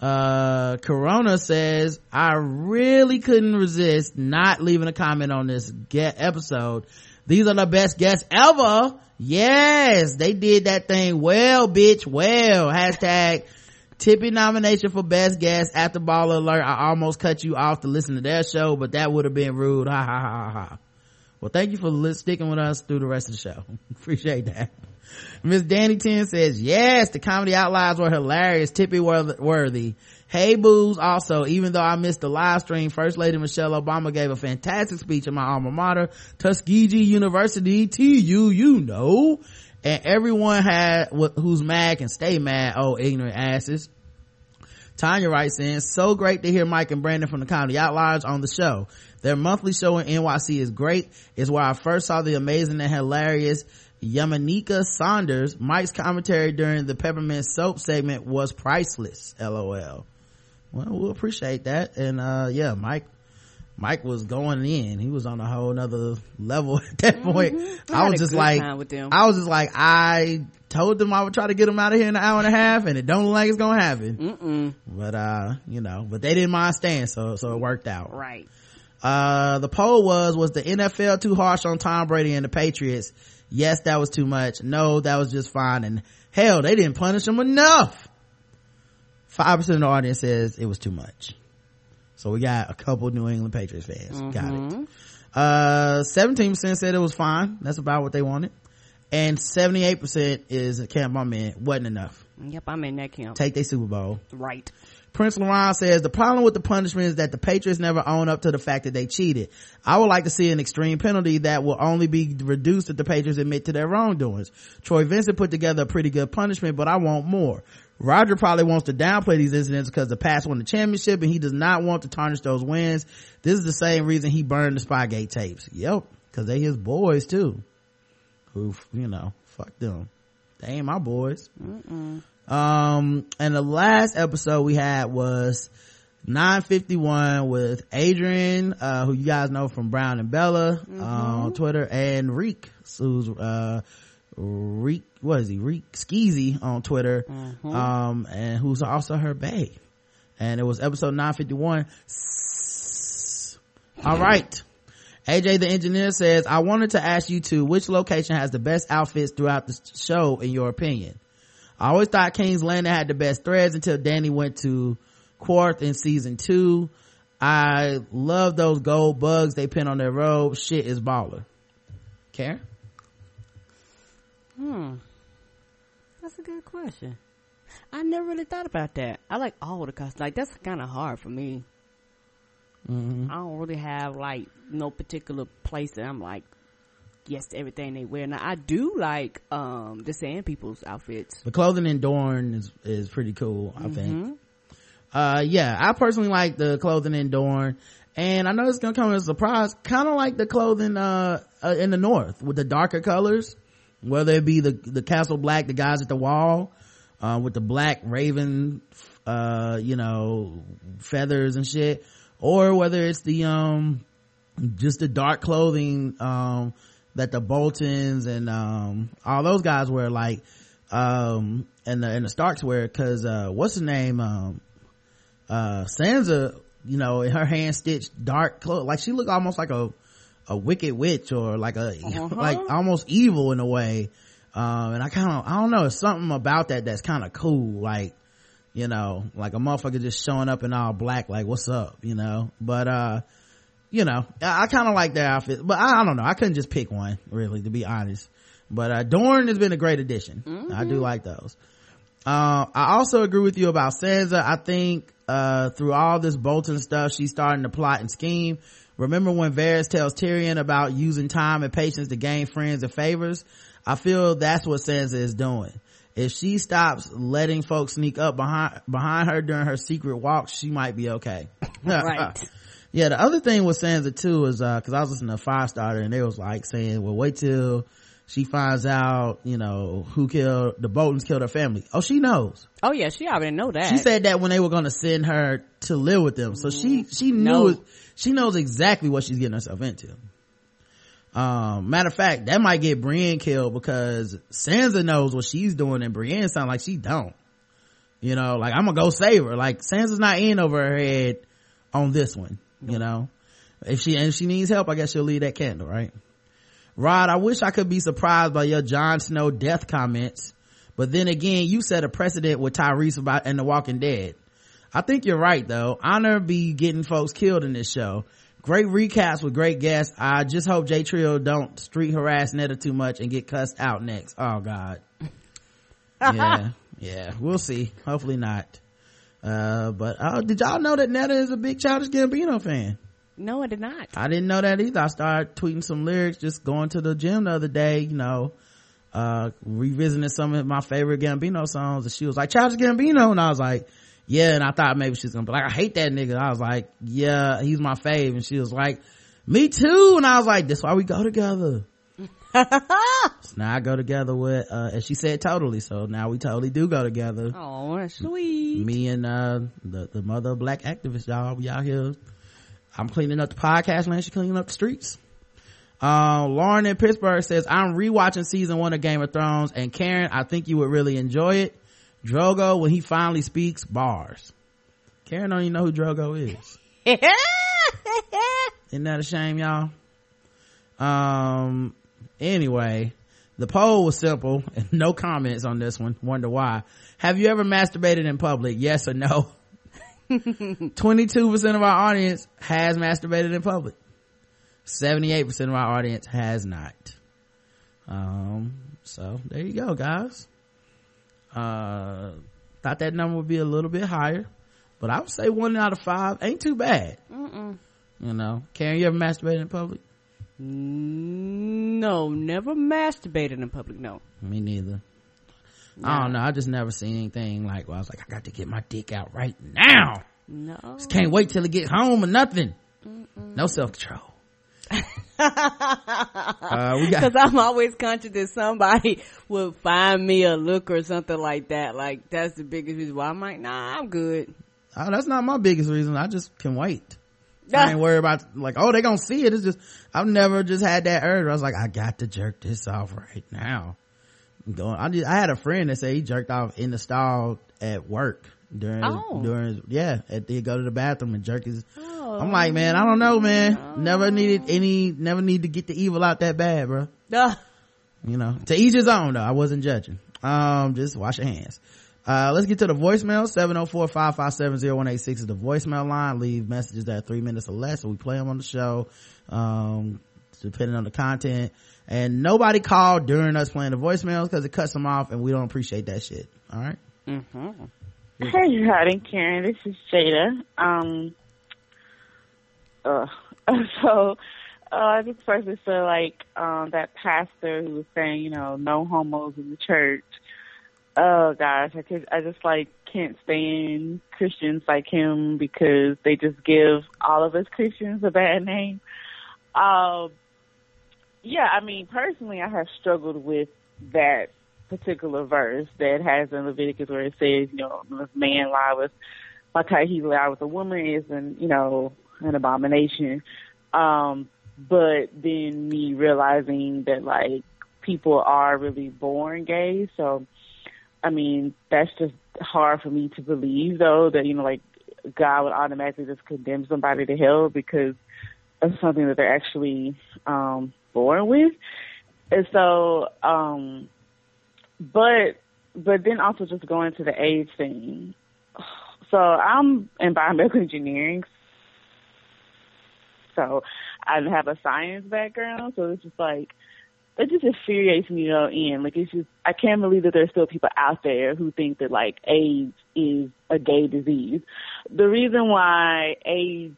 Uh, Corona says, I really couldn't resist not leaving a comment on this get episode. These are the best guests ever. Yes, they did that thing well, bitch, well. Hashtag Tippy nomination for best guest after ball alert. I almost cut you off to listen to their show, but that would have been rude. Ha ha ha ha. Well, thank you for sticking with us through the rest of the show. Appreciate that. Miss Danny 10 says, yes, the comedy outliers were hilarious, tippy worthy. Hey booze also, even though I missed the live stream, First Lady Michelle Obama gave a fantastic speech in my alma mater, Tuskegee University, TU, you know. And everyone had, who's mad can stay mad, oh ignorant asses. Tanya writes in, so great to hear Mike and Brandon from the Comedy Outliers on the show. Their monthly show in NYC is great. It's where I first saw the amazing and hilarious Yamaneika Saunders. Mike's commentary during the Peppermint Soap segment was priceless. LOL. Well, we'll appreciate that. And, uh, yeah, Mike, Mike was going in. He was on a whole nother level at that Mm-hmm. point. I was just like, I was just like, I told them I would try to get them out of here in an hour and a half and it don't look like it's gonna happen. Mm-mm. But, uh, you know, but they didn't mind staying, so, so it worked out. Right. Uh, the poll was, was the NFL too harsh on Tom Brady and the Patriots? Yes, that was too much. No, that was just fine. And hell, they didn't punish him enough. 5% of the audience says it was too much. So we got a couple New England Patriots fans. Got it. Uh, 17% said it was fine. That's about what they wanted. And 78% is camp I'm in. Wasn't enough. Yep, I'm in that camp. Take their Super Bowl. right. Prince Laurent says the problem with the punishment is that the Patriots never own up to the fact that they cheated. I would like to see an extreme penalty that will only be reduced if the Patriots admit to their wrongdoings. Troy Vincent put together a pretty good punishment, but I want more. Roger probably wants to downplay these incidents because the Pats won the championship and he does not want to tarnish those wins. This is the same reason he burned the Spygate tapes. Yep, because they his boys too. Who, you know, fuck them. They ain't my boys. Um, and the last episode we had was 951 with Adrian, uh, who you guys know from Brown and Bella, uh, on Twitter, and Reek, who's, uh, Reek, what is he? Reek Skeezy on Twitter, um, and who's also her bae. And it was episode 951. All right. AJ the engineer says, I wanted to ask you two, which location has the best outfits throughout the show in your opinion? I always thought King's Landing had the best threads until Danny went to Qarth in season two. I love those gold bugs they pin on their robe. Shit is baller. Karen? Hmm. That's a good question. I never really thought about that. I like all the costumes. Like that's kind of hard for me. Mm-hmm. I don't really have like no particular place that I'm like yes to everything they wear. Now I do like um the Sand People's outfits. The clothing in Dorne is, is pretty cool, I think. Uh, yeah, I personally like the clothing in Dorne. And I know it's gonna come as a surprise, kinda like the clothing, uh, uh, in the north with the darker colors. Whether it be the, the castle black, the guys at the wall, uh, with the black raven, uh, you know, feathers and shit. Or whether it's the, um, just the dark clothing, um, that the Boltons and, um, all those guys wear like, um, and the, and the Starks wear cause, uh, what's the name, um, uh, Sansa, you know, in her hand stitched dark clothes, like she looked almost like a, a wicked witch or like a, like almost evil in a way. Um, and I kind of, I don't know, something about that that's kind of cool. Like, you know, like a motherfucker just showing up in all black, like, what's up, you know? But, uh, you know, I, I kind of like their outfit, but I, I don't know. I couldn't just pick one, really, to be honest. But, uh, Dorne has been a great addition. Mm-hmm. I do mm-hmm. like those. Uh, I also agree with you about Sansa. I think, uh, through all this Bolton stuff, she's starting to plot and scheme. Remember when Varys tells Tyrion about using time and patience to gain friends and favors? I feel that's what Sansa is doing. If she stops letting folks sneak up behind, behind her during her secret walks, she might be okay. right. yeah, the other thing with Sansa too is, uh, cause I was listening to Five Starter and they was like saying, well, wait till she finds out, you know, who killed, the Boltons killed her family. Oh, she knows. Oh yeah, she already know that. She said that when they were gonna send her to live with them. So she, she knew, no. She knows exactly what she's getting herself into. Um, matter of fact, that might get Brienne killed because Sansa knows what she's doing and Brienne sound like she don't. You know, like I'm gonna go save her. Like Sansa's not in over her head on this one, you know. If she, and if she needs help, I guess she'll leave that candle, right? Rod, I wish I could be surprised by your Jon Snow death comments, but then again, you set a precedent with Tyreese about and The Walking Dead. I think you're right though. Honor be getting folks killed in this show. Great recaps with great guests. I just hope J Trio don't street harass Netta too much and get cussed out next. Oh God. yeah, yeah. We'll see. Hopefully not. Uh, but uh, did y'all know that Netta is a big Childish Gambino fan? No, I did not. I didn't know that either. I started tweeting some lyrics just going to the gym the other day, you know, uh, revisiting some of my favorite Gambino songs and she was like, Childish Gambino. And I was like, yeah. And I thought maybe she's gonna be like, I hate that nigga. I was like, yeah, he's my fave. And she was like, me too. And I was like, that's why we go together. so now I go together with, uh, and she said totally. So now we totally do go together. Oh, sweet. Me and, uh, the, the mother of black activists, y'all. We out here I'm cleaning up the podcast land. She's cleaning up the streets. Uh, Lauren in Pittsburgh says, I'm rewatching season one of Game of Thrones and Karen, I think you would really enjoy it. Drogo, when he finally speaks, bars. Karen don't even know who Drogo is. Isn't that a shame, y'all? Um, anyway, the poll was simple and no comments on this one. Wonder why. Have you ever masturbated in public? Yes or no? 22% of our audience has masturbated in public. 78% of our audience has not. Um, so there you go, guys. Uh, thought that number would be a little bit higher, but I would say one out of five ain't too bad. Mm-mm. You know, Karen, you ever masturbated in public? No, never masturbated in public. No, me neither. I don't know. I just never seen anything like, well, I was like, I got to get my dick out right now. No. Just can't wait till it get home or nothing. Mm-mm. No self control. Uh, Cause I'm always conscious that somebody will find me a look or something like that. Like that's the biggest reason why I'm like, nah, I'm good. Uh, that's not my biggest reason. I just can wait. I ain't worried about like, oh, they gonna see it. It's just, I've never just had that urge. I was like, I got to jerk this off right now going. I just, I had a friend that said he jerked off in the stall at work during oh. during yeah. At, he'd go to the bathroom and jerk his. Oh. I'm like, man, I don't know, man. Oh. Never needed any. Never need to get the evil out that bad, bro. Uh. You know, to each his own though. I wasn't judging. Um, just wash your hands. Uh, let's get to the voicemail. 704-557-0186 is the voicemail line. Leave messages that three minutes or less, so we play them on the show. Um, depending on the content and nobody called during us playing the voicemails because it cuts them off and we don't appreciate that shit all right mm-hmm. hey howdy karen this is jada um uh so uh, I just first feel like um that pastor who was saying, you know, no homos in the church. Oh gosh, I could I just like can't stand Christians like him because they just give all of us Christians a bad name. Um yeah, I mean, personally, I have struggled with that particular verse that has in Leviticus where it says, you know, if man lie with, how he lie with a woman is an, you know, an abomination. Um, but then me realizing that like people are really born gay. So, I mean, that's just hard for me to believe though that, you know, like God would automatically just condemn somebody to hell because of something that they're actually, um, born with. And so, um, but, but then also just going to the age thing. So I'm in biomedical engineering. So I have a science background. So it's just like, it just infuriates me, you know, and like it's just I can't believe that there's still people out there who think that like AIDS is a gay disease. The reason why AIDS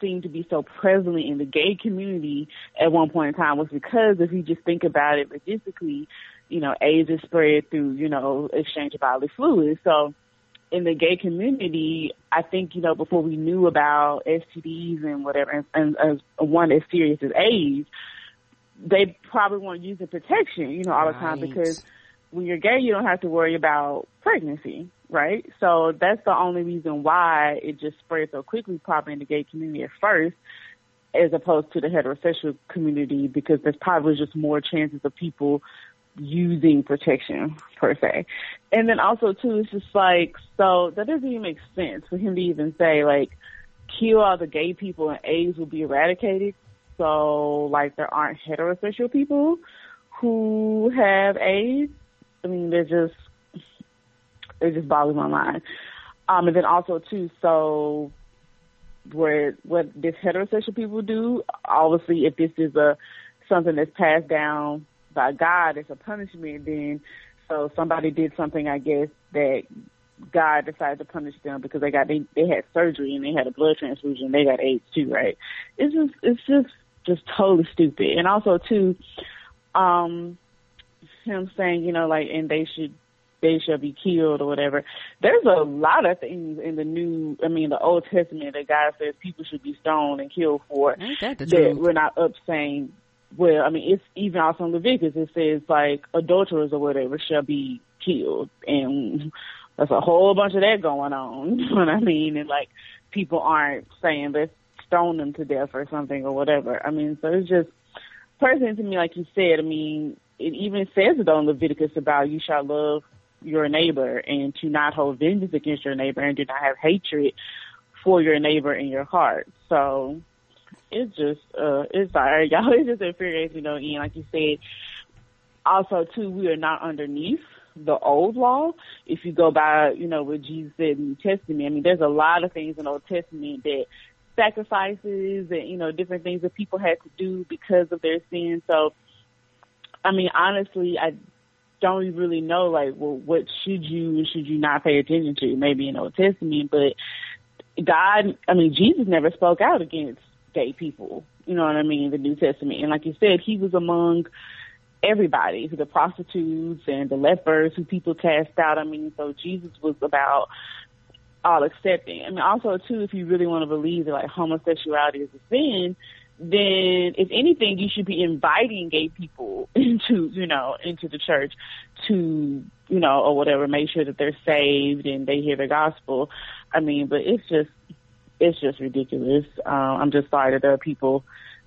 seemed to be so prevalent in the gay community at one point in time was because if you just think about it logistically, you know, AIDS is spread through, you know, exchange of bodily fluids. So in the gay community, I think, you know, before we knew about STDs and whatever, and, and, one as serious as AIDS, they probably weren't using protection, you know, all the time because when you're gay, you don't have to worry about pregnancy, right? So that's the only reason why it just spread so quickly, probably in the gay community at first, as opposed to the heterosexual community, because there's probably just more chances of people using protection per se. And then also too, it's just like, so that doesn't even make sense for him to even say like, kill all the gay people and AIDS will be eradicated so like there aren't heterosexual people who have AIDS. I mean, they're just it just boggles my mind. Um, and then also too, so where what this heterosexual people do, obviously, if this is a something that's passed down by God, it's a punishment. Then, so somebody did something, I guess that God decided to punish them because they got they they had surgery and they had a blood transfusion. They got AIDS too, right? It's just it's just just totally stupid. And also too, um, him saying, you know, like, and they should, they shall be killed or whatever. There's a lot of things in the new, I mean, the Old Testament that God says people should be stoned and killed for that, that we're not up saying, well, I mean, it's even also in Leviticus, it says like adulterers or whatever shall be killed. And there's a whole bunch of that going on. You know what I mean? And like, people aren't saying let's stone them to death or something or whatever. I mean, so it's just personally to me, like you said, I mean, it even says it on Leviticus about you shall love your neighbor and to not hold vengeance against your neighbor and do not have hatred for your neighbor in your heart. So it's just uh it's sorry, y'all it just infuriates me you know, Ian, like you said. Also too, we are not underneath the old law. If you go by, you know, what Jesus said in the Testament, I mean there's a lot of things in the Old Testament that sacrifices and you know different things that people had to do because of their sins. So, I mean, honestly, I don't really know like well what should you and should you not pay attention to maybe in Old Testament, but God, I mean, Jesus never spoke out against gay people. You know what I mean? The New Testament, and like you said, he was among everybody, the prostitutes and the lepers who people cast out. I mean, so Jesus was about all accepting. I mean, also too, if you really want to believe that like homosexuality is a sin, then if anything, you should be inviting gay people into, you know, into the church to, you know, or whatever, make sure that they're saved and they hear the gospel. I mean, but it's just, it's just ridiculous. Um, I'm just sorry that there are people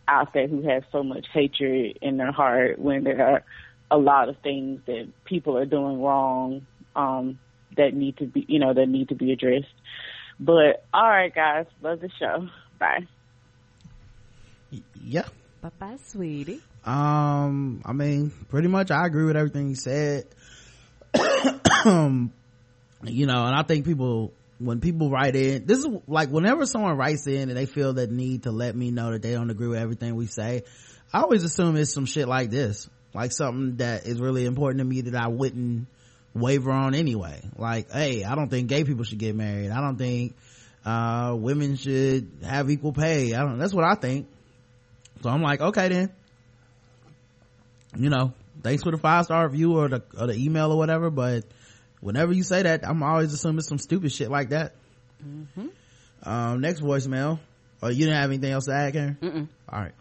out there who have so much hatred in their heart when there are a lot of things that people are doing wrong. Um, that need to be, you know, that need to be addressed. But all right, guys, love the show. Bye. Yeah. Bye bye, sweetie. Um, I mean, pretty much I agree with everything you said. um, you know, and I think people, when people write in, this is like whenever someone writes in and they feel that need to let me know that they don't agree with everything we say, I always assume it's some shit like this, like something that is really important to me that I wouldn't waver on anyway. Like, hey, I don't think gay people should get married. I don't think, uh, women should have equal pay. I don't, that's what I think. So I'm like, okay then. You know, thanks for the five star review or the, or the email or whatever, but whenever you say that, I'm always assuming some stupid shit like that. Mm-hmm. Um, next voicemail. Oh, you didn't have anything else to add, Karen? Mm-mm. All right.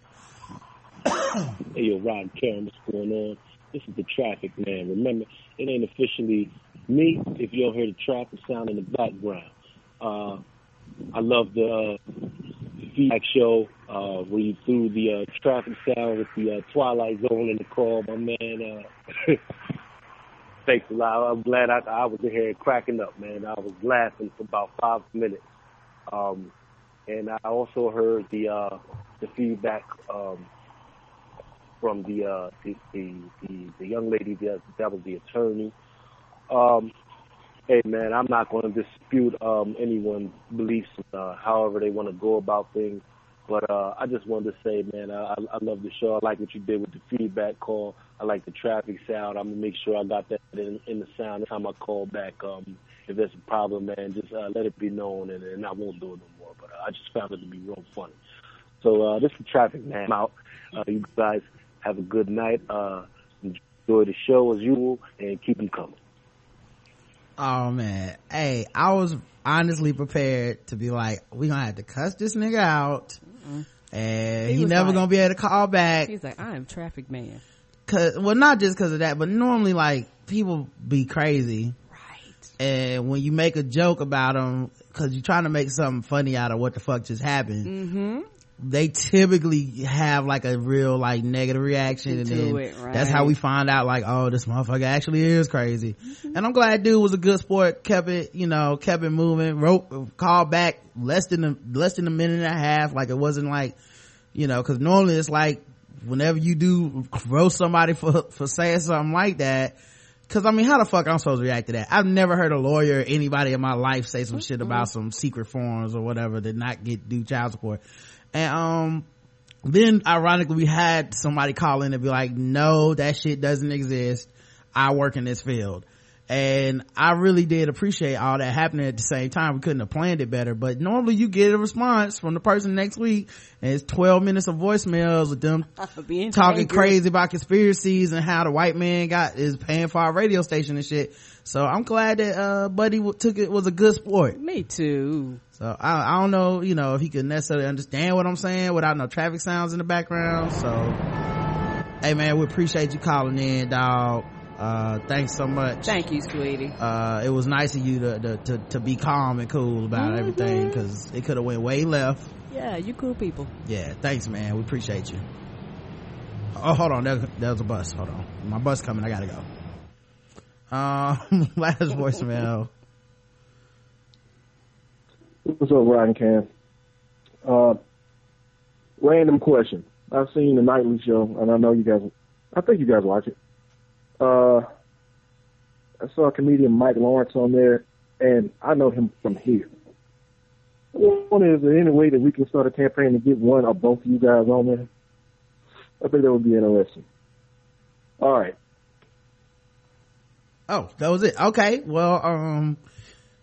hey, yo, Rod Karen, what's going on? This is the traffic man. Remember, it ain't officially me if you don't hear the traffic sound in the background. Uh, I love the uh, feedback show uh, where you threw the uh, traffic sound with the uh, Twilight Zone in the call. My man, uh, thanks a lot. I'm glad I, I was in here cracking up, man. I was laughing for about five minutes. Um, and I also heard the uh, the feedback um, from the uh, the, the, the the young lady that that was the attorney. Um, hey man, I'm not going to dispute um, anyone's beliefs, uh, however they want to go about things. But uh, I just wanted to say, man, I, I love the show. I like what you did with the feedback call. I like the traffic sound. I'm gonna make sure I got that in, in the sound the time I call back. Um, if there's a problem, man, just uh, let it be known, and, and I won't do it no more. But uh, I just found it to be real funny. So uh, this is traffic, man. I'm out. Uh, you guys have a good night. Uh, enjoy the show as usual, and keep them coming. Oh man, hey, I was honestly prepared to be like, we gonna have to cuss this nigga out, and He he, never like- gonna be able to call back. He's like, I am traffic man. Cause, well, not just cause of that, but normally like people be crazy, Right. and when you make a joke about them, cause you're trying to make something funny out of what the fuck just happened, Mm-hmm. They typically have like a real like negative reaction and then it, right. that's how we find out like oh this motherfucker actually is crazy Mm-hmm. and i'm glad dude was a good sport kept it you know kept it moving wrote called back less than a less than a minute and a half like it wasn't like you know because normally it's like whenever you do roast somebody for for saying something like that Cause I mean, how the fuck I'm supposed to react to that? I've never heard a lawyer or anybody in my life say some shit about some secret forms or whatever to not get do child support. And um, then ironically, we had somebody call in and be like, "No, that shit doesn't exist. I work in this field." And I really did appreciate all that happening at the same time. We couldn't have planned it better, but normally you get a response from the person next week and it's 12 minutes of voicemails with them talking crazy about conspiracies and how the white man got is paying for our radio station and shit. So I'm glad that uh Buddy took it was a good sport. Me too. So I, I don't know, you know, if he could necessarily understand what I'm saying without no traffic sounds in the background. So hey man, we appreciate you calling in, dog. Uh thanks so much. Thank you, sweetie. Uh it was nice of you to to to, to be calm and cool about Mm-hmm. everything because it could have went way left. Yeah, you cool people. Yeah, thanks, man. We appreciate you. Oh, hold on. There, there's a bus. Hold on. My bus coming. I gotta go. Um, last voicemail. What's up, Ryan Cam? Uh, random question. I've seen the nightly show, and I know you guys. I think you guys watch it. Uh, I saw comedian Mike Lawrence on there, and I know him from here. One is there any way that we can start a campaign to get one or both of you guys on there? I think that would be interesting. All right. Oh, that was it. Okay. Well, um,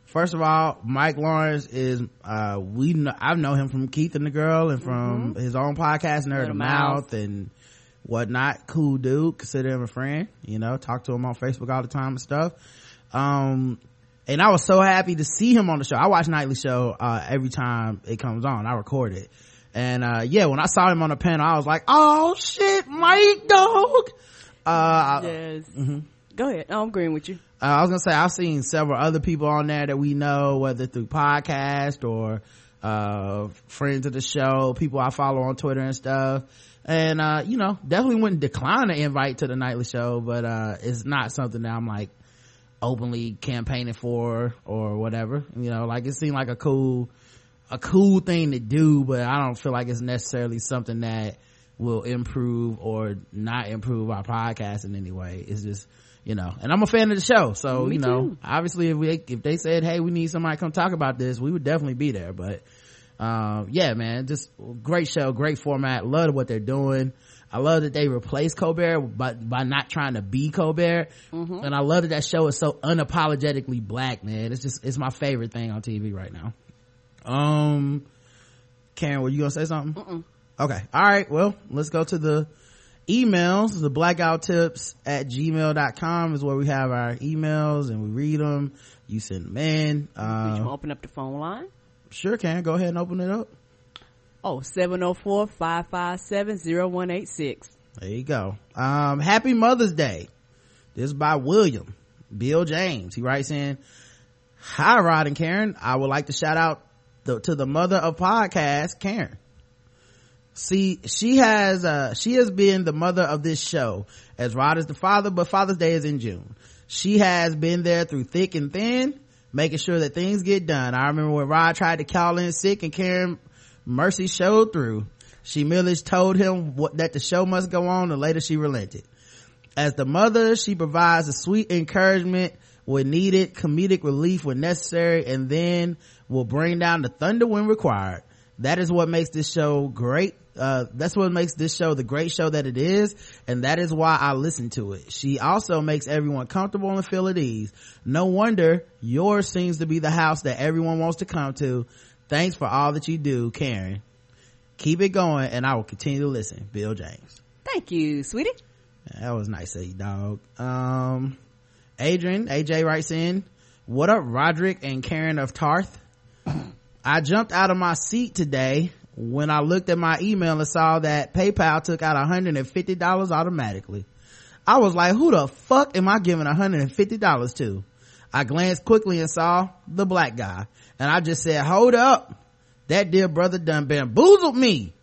first of all, Mike Lawrence is, uh, we, know, I've known him from Keith and the Girl and from his own podcast, Nerd Nerd of of Mouth Mouth. and whatnot. Cool dude. Consider him a friend, you know, talk to him on Facebook all the time and stuff. Um, and I was so happy to see him on the show. I watch Nightly Show, uh, every time it comes on. I record it. And, uh, yeah, when I saw him on the panel, I was like, oh shit, Mike, dog. Uh, Yes. Go ahead. I'm agreeing with you. uh, I was gonna say I've seen several other people on there that we know, whether through podcast or uh friends of the show, people I follow on Twitter and stuff. And uh, you know, definitely wouldn't decline an invite to the nightly show, but uh it's not something that I'm like openly campaigning for or whatever. You know, like it seemed like a cool a cool thing to do, but I don't feel like it's necessarily something that will improve or not improve our podcast in any way. It's just, you know, and I'm a fan of the show. So, Me you know, too. obviously if we, if they said, Hey, we need somebody to come talk about this, we would definitely be there. But, um, yeah, man, just great show, great format. Love what they're doing. I love that they replaced Colbert by, by not trying to be Colbert. And I love that that show is so unapologetically black, man. It's just, it's my favorite thing on TV right now. Um, Karen, were you gonna say something? Okay. All right. Well, let's go to the emails. The blackguywhotips at gmail.com is where we have our emails and we read them. You send them in. Did you Uh, open up the phone line? Sure can. Go ahead and open it up. Oh, 704-557-0186. There you go. Um, happy Mother's Day. This is by William Bill James. He writes in, Hi, Rod and Karen. I would like to shout out the, to the mother of podcast, Karen. See, she has, uh, she has been the mother of this show as Rod is the father, but Father's Day is in June. She has been there through thick and thin, making sure that things get done. I remember when Rod tried to call in sick and Karen Mercy showed through. She merely told him what, that the show must go on and later she relented. As the mother, she provides a sweet encouragement when needed, comedic relief when necessary, and then will bring down the thunder when required. that is what makes this show great uh, that's what makes this show the great show that it is and that is why i listen to it. She also makes everyone comfortable and feel at ease. No wonder yours seems to be the house that everyone wants to come to. Thanks for all that you do karen. Keep it going and i will continue to listen. Bill james. Thank you, sweetie. that was nice of you dog. Um adrian aj writes in what up roderick and karen of tarth? I jumped out of my seat today when I looked at my email and saw that PayPal took out $150 automatically. I was like, who the fuck am I giving $150 to? I glanced quickly and saw the black guy and I just said, hold up. That dear brother done bamboozled me.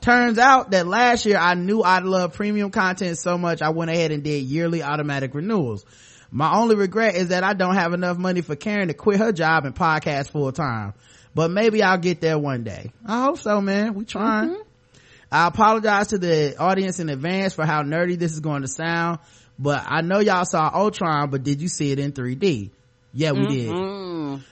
Turns out that last year I knew I loved premium content so much I went ahead and did yearly automatic renewals. My only regret is that I don't have enough money for Karen to quit her job and podcast full time. But maybe I'll get there one day. I hope so, man. We trying. Mm-hmm. I apologize to the audience in advance for how nerdy this is going to sound, but I know y'all saw Ultron, but did you see it in 3D? Yeah, we did.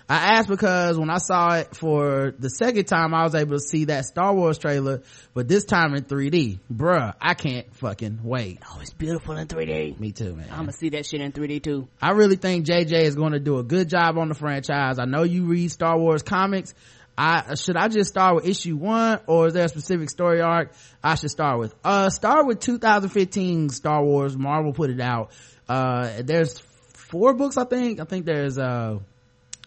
I asked because when I saw it for the second time, I was able to see that Star Wars trailer, but this time in 3D. Bruh, I can't fucking wait. Oh, it's beautiful in 3D. Me too, man. I'm gonna see that shit in 3D too. I really think JJ is going to do a good job on the franchise. I know you read Star Wars comics. I should I just start with issue one or is there a specific story arc I should start with? Uh, start with 2015 Star Wars. Marvel put it out. Uh, there's four books, I think. I think there's, uh,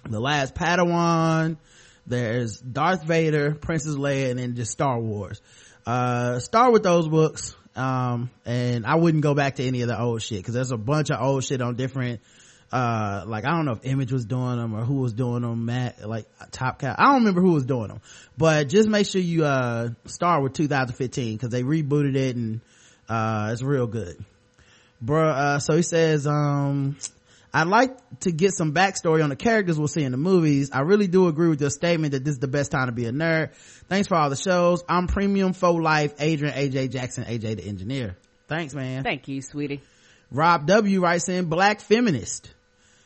The Last Padawan. There's Darth Vader, Princess Leia, and then just Star Wars. Uh, start with those books. Um, and I wouldn't go back to any of the old shit because there's a bunch of old shit on different uh like i don't know if image was doing them or who was doing them matt like top cat i don't remember who was doing them but just make sure you uh start with 2015 because they rebooted it and uh it's real good bruh uh so he says um I'd like to get some backstory on the characters we'll see in the movies. I really do agree with your statement that this is the best time to be a nerd. Thanks for all the shows. I'm Premium Faux Life, Adrian, AJ Jackson, AJ the engineer. Thanks, man. Thank you, sweetie. Rob W writes in black feminist.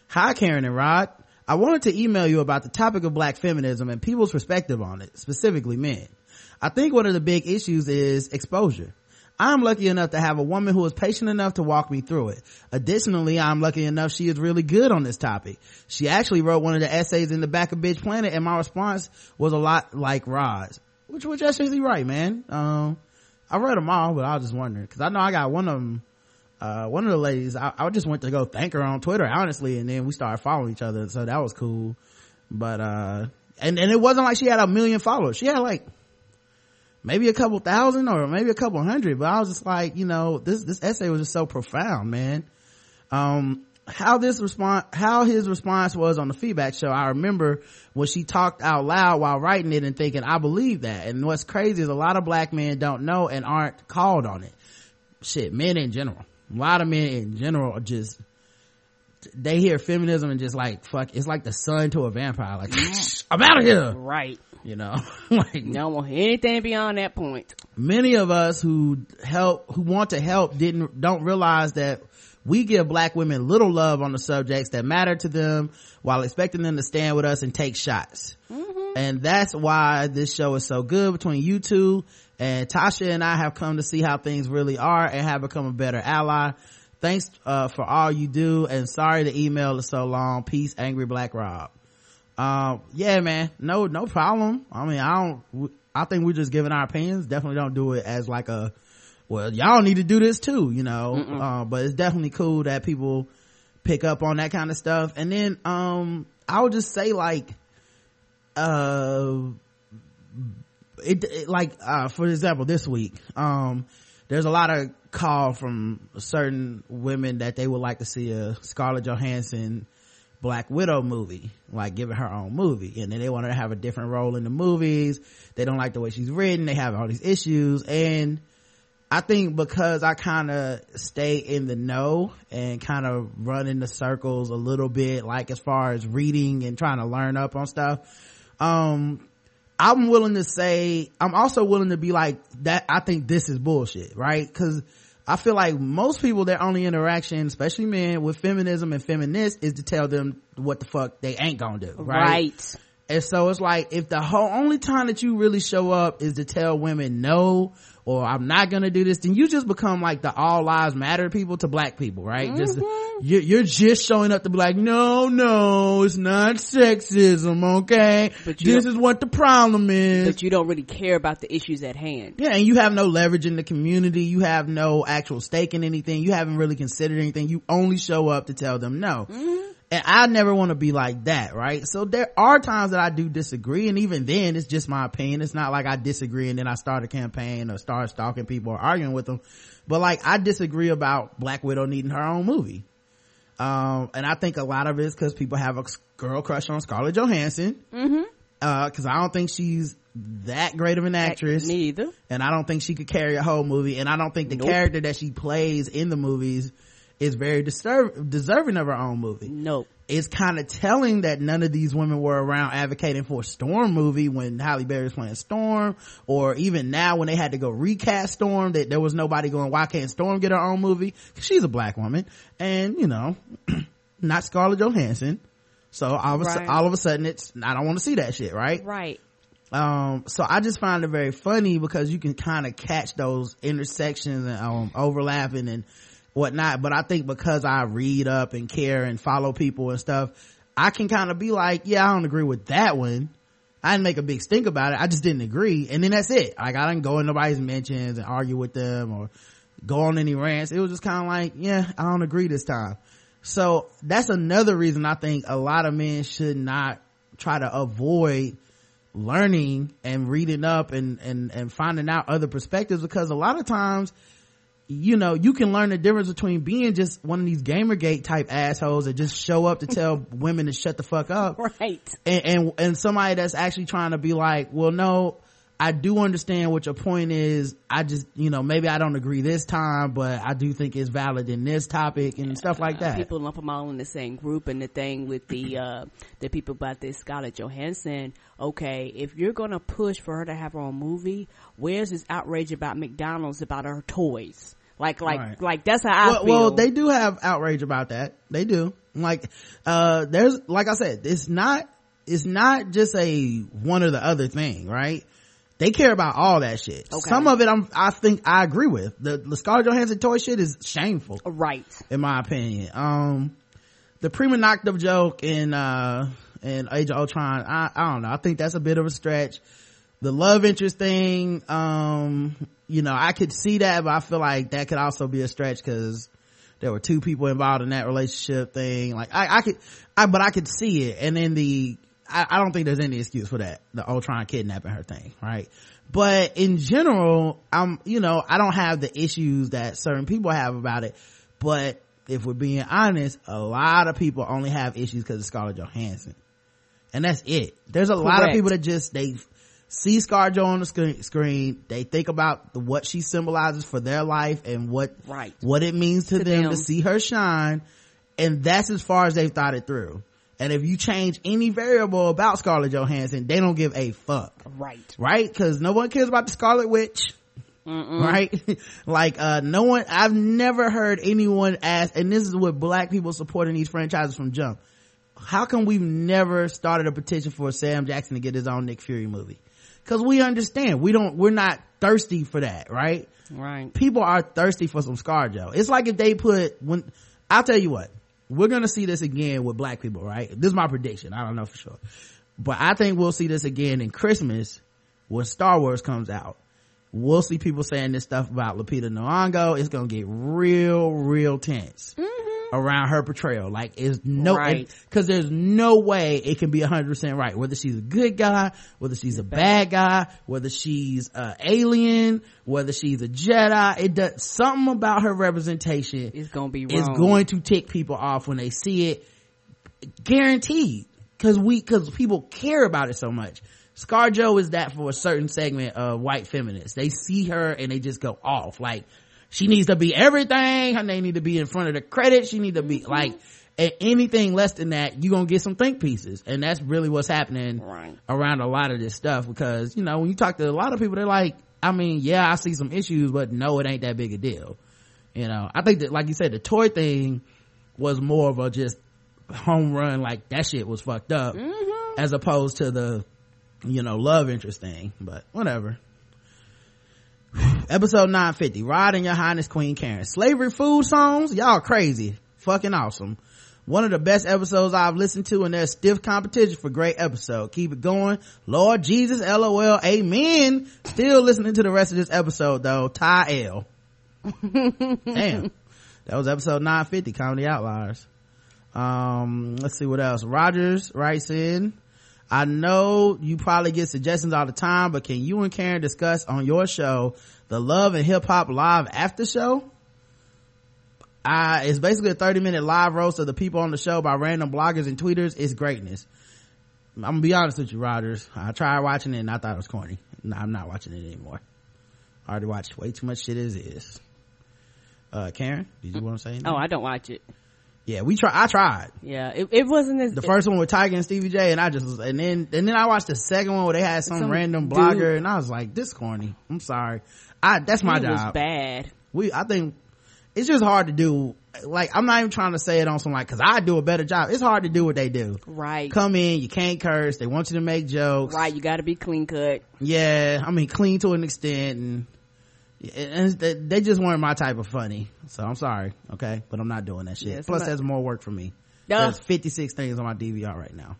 Hi Karen and Rod. I wanted to email you about the topic of black feminism and people's perspective on it, specifically men. I think one of the big issues is exposure. I'm lucky enough to have a woman who is patient enough to walk me through it. Additionally, I'm lucky enough she is really good on this topic. She actually wrote one of the essays in the back of Bitch Planet and my response was a lot like Rod's. Which was actually right, man. Um, I read them all, but I was just wondering, cause I know I got one of them uh, one of the ladies, I, I, just went to go thank her on Twitter, honestly, and then we started following each other, so that was cool. But, uh, and, and it wasn't like she had a million followers. She had like, maybe a couple thousand or maybe a couple hundred, but I was just like, you know, this, this essay was just so profound, man. Um, how this response, how his response was on the feedback show, I remember when she talked out loud while writing it and thinking, I believe that. And what's crazy is a lot of black men don't know and aren't called on it. Shit, men in general a lot of men in general are just they hear feminism and just like fuck it's like the sun to a vampire like i'm out of here Right. You know? Like Don't want anything beyond that point. many of us who help who want to help didn't don't realize that we give black women little love on the subjects that matter to them while expecting them to stand with us and take shots. And that's why this show is so good between you two. And tasha and i have come to see how things really are and have become a better ally. Thanks uh, for all you do. And sorry the email is so long. Peace angry black rob um yeah man. No no problem. I mean i don't i think we're just giving our opinions. Definitely don't do it as like a well y'all need to do this too you know? Uh, but it's definitely cool that people pick up on that kind of stuff. And then um i would just say like uh it, it like uh for example this week um there's a lot of call from certain women that they would like to see a scarlett johansson black widow movie like giving her own movie and then they want her to have a different role in the movies they don't like the way she's written they have all these issues and I think because I kind of stay in the know and kind of run in the circles a little bit, like as far as reading and trying to learn up on stuff, um, I'm willing to say, I'm also willing to be like that. I think this is bullshit, right? Cause I feel like most people, their only interaction, especially men with feminism and feminists is to tell them what the fuck they ain't gonna do, right? Right. And so it's like, if the whole only time that you really show up is to tell women no, or I'm not gonna do this, then you just become like the all lives matter people to black people, right? Mm-hmm. Just, you're, you're, just showing up to be like, no, no, it's not sexism, okay? But this is what the problem is. But you don't really care about the issues at hand. Yeah, and you have no leverage in the community. You have no actual stake in anything. You haven't really considered anything. You only show up to tell them no. Mm-hmm and I never want to be like that, right? So there are times that I do disagree, and even then, it's just my opinion. It's not like I disagree and then I start a campaign or start stalking people or arguing with them. But like, I disagree about Black Widow needing her own movie. Um, and I think a lot of it is because people have a girl crush on Scarlett Johansson. Mm-hmm. Uh, cause I don't think she's that great of an actress. Me either. And I don't think she could carry a whole movie. And I don't think the nope. character that she plays in the movies is very deserve, deserving of her own movie. Nope. It's kind of telling that none of these women were around advocating for a Storm movie when Halle Berry was playing Storm, or even now when they had to go recast Storm, that there was nobody going, why can't Storm get her own movie? Cause she's a black woman, and you know, not Scarlett Johansson. So all of, right. a, all of a sudden it's, I don't want to see that shit, right? Right. Um, so I just find it very funny because you can kind of catch those intersections and um, overlapping and whatnot. But I think because I read up and care and follow people and stuff, I can kind of be like, yeah, I don't agree with that one. I didn't make a big stink about it. I just didn't agree. And then that's it. Like I didn't go in nobody's mentions and argue with them or go on any rants. It was just kind of like, yeah, I don't agree this time. So that's another reason I think a lot of men should not try to avoid learning and reading up and, and, and finding out other perspectives because a lot of times you know, you can learn the difference between being just one of these Gamergate type assholes that just show up to tell women to shut the fuck up. Right. And, and, and somebody that's actually trying to be like, well, no, I do understand what your point is. I just, you know, maybe I don't agree this time, but I do think it's valid in this topic and stuff like that. People lump them all in the same group. And the thing with the, uh, the people about this Scarlett Johansson, okay, if you're going to push for her to have her own movie, where's this outrage about McDonald's about her toys? Like, like, right. like that's how I well, feel. Well, they do have outrage about that. They do. Like, uh, there's, like I said, it's not, it's not just a one or the other thing, right? They care about all that shit. Okay. Some of it, I'm, I think I agree with. The, the Scarlett Johansson toy shit is shameful. Right. In my opinion. Um, the prima nocta joke in, uh, in Age of Ultron, I, I don't know. I think that's a bit of a stretch. The love interest thing, um, you know, I could see that, but I feel like that could also be a stretch because there were two people involved in that relationship thing. Like I, I could, I, but I could see it. And then the, I, I don't think there's any excuse for that. The Ultron kidnapping her thing, right? But in general, I'm, you know, I don't have the issues that certain people have about it. But if we're being honest, a lot of people only have issues because of Scarlett Johansson. And that's it. There's a Correct. lot of people that just, they see ScarJo on the screen, screen, they think about the, what she symbolizes for their life and what right. what it means to, to them, them to see her shine, and that's as far as they've thought it through. And if you change any variable about Scarlett Johansson, they don't give a fuck. Right. Right? Because no one cares about the Scarlet Witch. Mm-mm. Right? like, uh, no one, I've never heard anyone ask, and this is what black people supporting these franchises from jump. How come we've never started a petition for Sam Jackson to get his own Nick Fury movie? Cause we understand. We don't, we're not thirsty for that, right? Right. People are thirsty for some ScarJo. It's like if they put, when, I'll tell you what, we're gonna see this again with black people, right? This is my prediction. I don't know for sure. But I think we'll see this again in Christmas when Star Wars comes out. We'll see people saying this stuff about Lupita Nyong'o. It's gonna get real, real tense. Mm-hmm around her portrayal. Like, is no, right. cause there's no way it can be hundred percent right. Whether she's a good guy, whether she's a bad guy, whether she's a alien, whether she's a Jedi, it does, something about her representation is gonna be wrong. is going to tick people off when they see it. Guaranteed. Cause we, cause people care about it so much. Scar ScarJo is that for a certain segment of white feminists. They see her and they just go off. Like, she needs to be everything. Her name need to be in front of the credit. She need to be like anything less than that, you're gonna get some think pieces. And that's really what's happening right. around a lot of this stuff because, you know, when you talk to a lot of people, they're like, I mean, yeah, I see some issues, but no, it ain't that big a deal. You know, I think that, like you said, the toy thing was more of a just home run, like that shit was fucked up. Mm-hmm as opposed to the you know love interest thing but whatever episode 950 rod and your highness queen karen slavery food songs y'all crazy fucking awesome one of the best episodes I've listened to and there's stiff competition for great episode. Keep it going. Lord Jesus, LOL, amen. Still listening to the rest of this episode though. Ty L. Damn. That was episode 950, Comedy Outliers. Um, let's see what else. Rogers writes in, I know you probably get suggestions all the time, but can you and Karen discuss on your show the Love and Hip Hop Live After Show? Uh, it's basically a 30 minute live roast of the people on the show by random bloggers and tweeters. It's greatness. I'm gonna be honest with you, Rogers. I tried watching it and I thought it was corny. No, I'm not watching it anymore. I already watched way too much shit as is. Uh, Karen, did you want to say anything? Oh, I don't watch it. Yeah, we try. I tried Yeah, it, it wasn't as the first one with Tiger and Stevie J, and I just and then and then I watched the second one where they had some, Some random dude. blogger, and I was like, this corny. I'm sorry. I that's my it was job. bad. We I think it's just hard to do. Like I'm not even trying to say it on some like because I do a better job. It's hard to do what they do. Right. Come in, you can't curse. They want you to make jokes. Right, you got to be clean cut. Yeah, I mean clean to an extent, and, and they- just weren't my type of funny. So I'm sorry, okay, but I'm not doing that shit. Yeah, Plus, that's more work for me. Duh. There's 56 things on my DVR right now.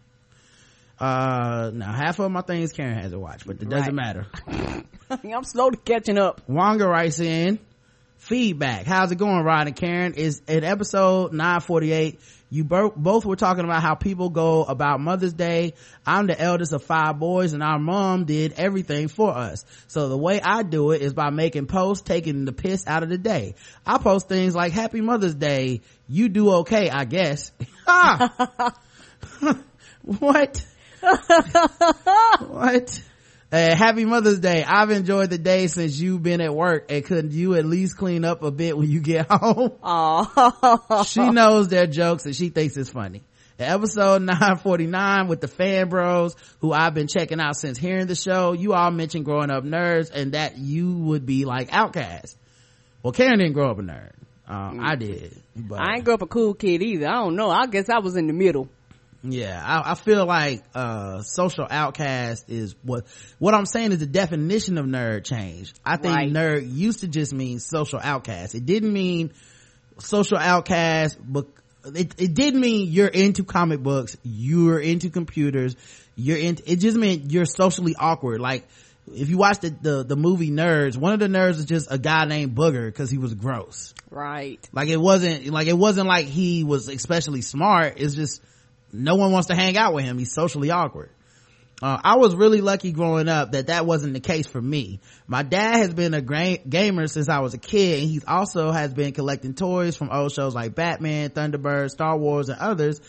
Uh, now half of my things Karen hasn't watched, but it doesn't Right. matter. I'm slow to catching up. Wonga writes in feedback. How's it going, Rod and Karen? Is in episode 948. You bo- both were talking about how people go about Mother's Day. I'm the eldest of five boys and our mom did everything for us. So the way I do it is by making posts, taking the piss out of the day. I post things like Happy Mother's Day. You do okay, I guess. ah! what? what? Uh, happy Mother's Day. I've enjoyed the day since you've been at work and could you at least clean up a bit when you get home? Oh, she knows their jokes and she thinks it's funny. Episode 949 with the fan bros who I've been checking out since hearing the show, you all mentioned growing up nerds and that you would be like outcasts. Well, Karen didn't grow up a nerd. Um, I did, but I ain't grew up a cool kid either. I don't know. I guess I was in the middle. Yeah, I, I feel like, uh, social outcast is what, what I'm saying is the definition of nerd changed. I think Right. nerd used to just mean social outcast. It didn't mean social outcast, but it, it did mean you're into comic books, you're into computers, you're into, it just meant you're socially awkward. Like, if you watch the, the, the movie Nerds, one of the nerds is just a guy named Booger because he was gross. Right. Like it wasn't, like it wasn't like he was especially smart. It's just, no one wants to hang out with him. He's socially awkward. Uh, I was really lucky growing up that that wasn't the case for me. My dad has been a gra- gamer since I was a kid and he also has been collecting toys from old shows like Batman, Thunderbird, Star Wars and others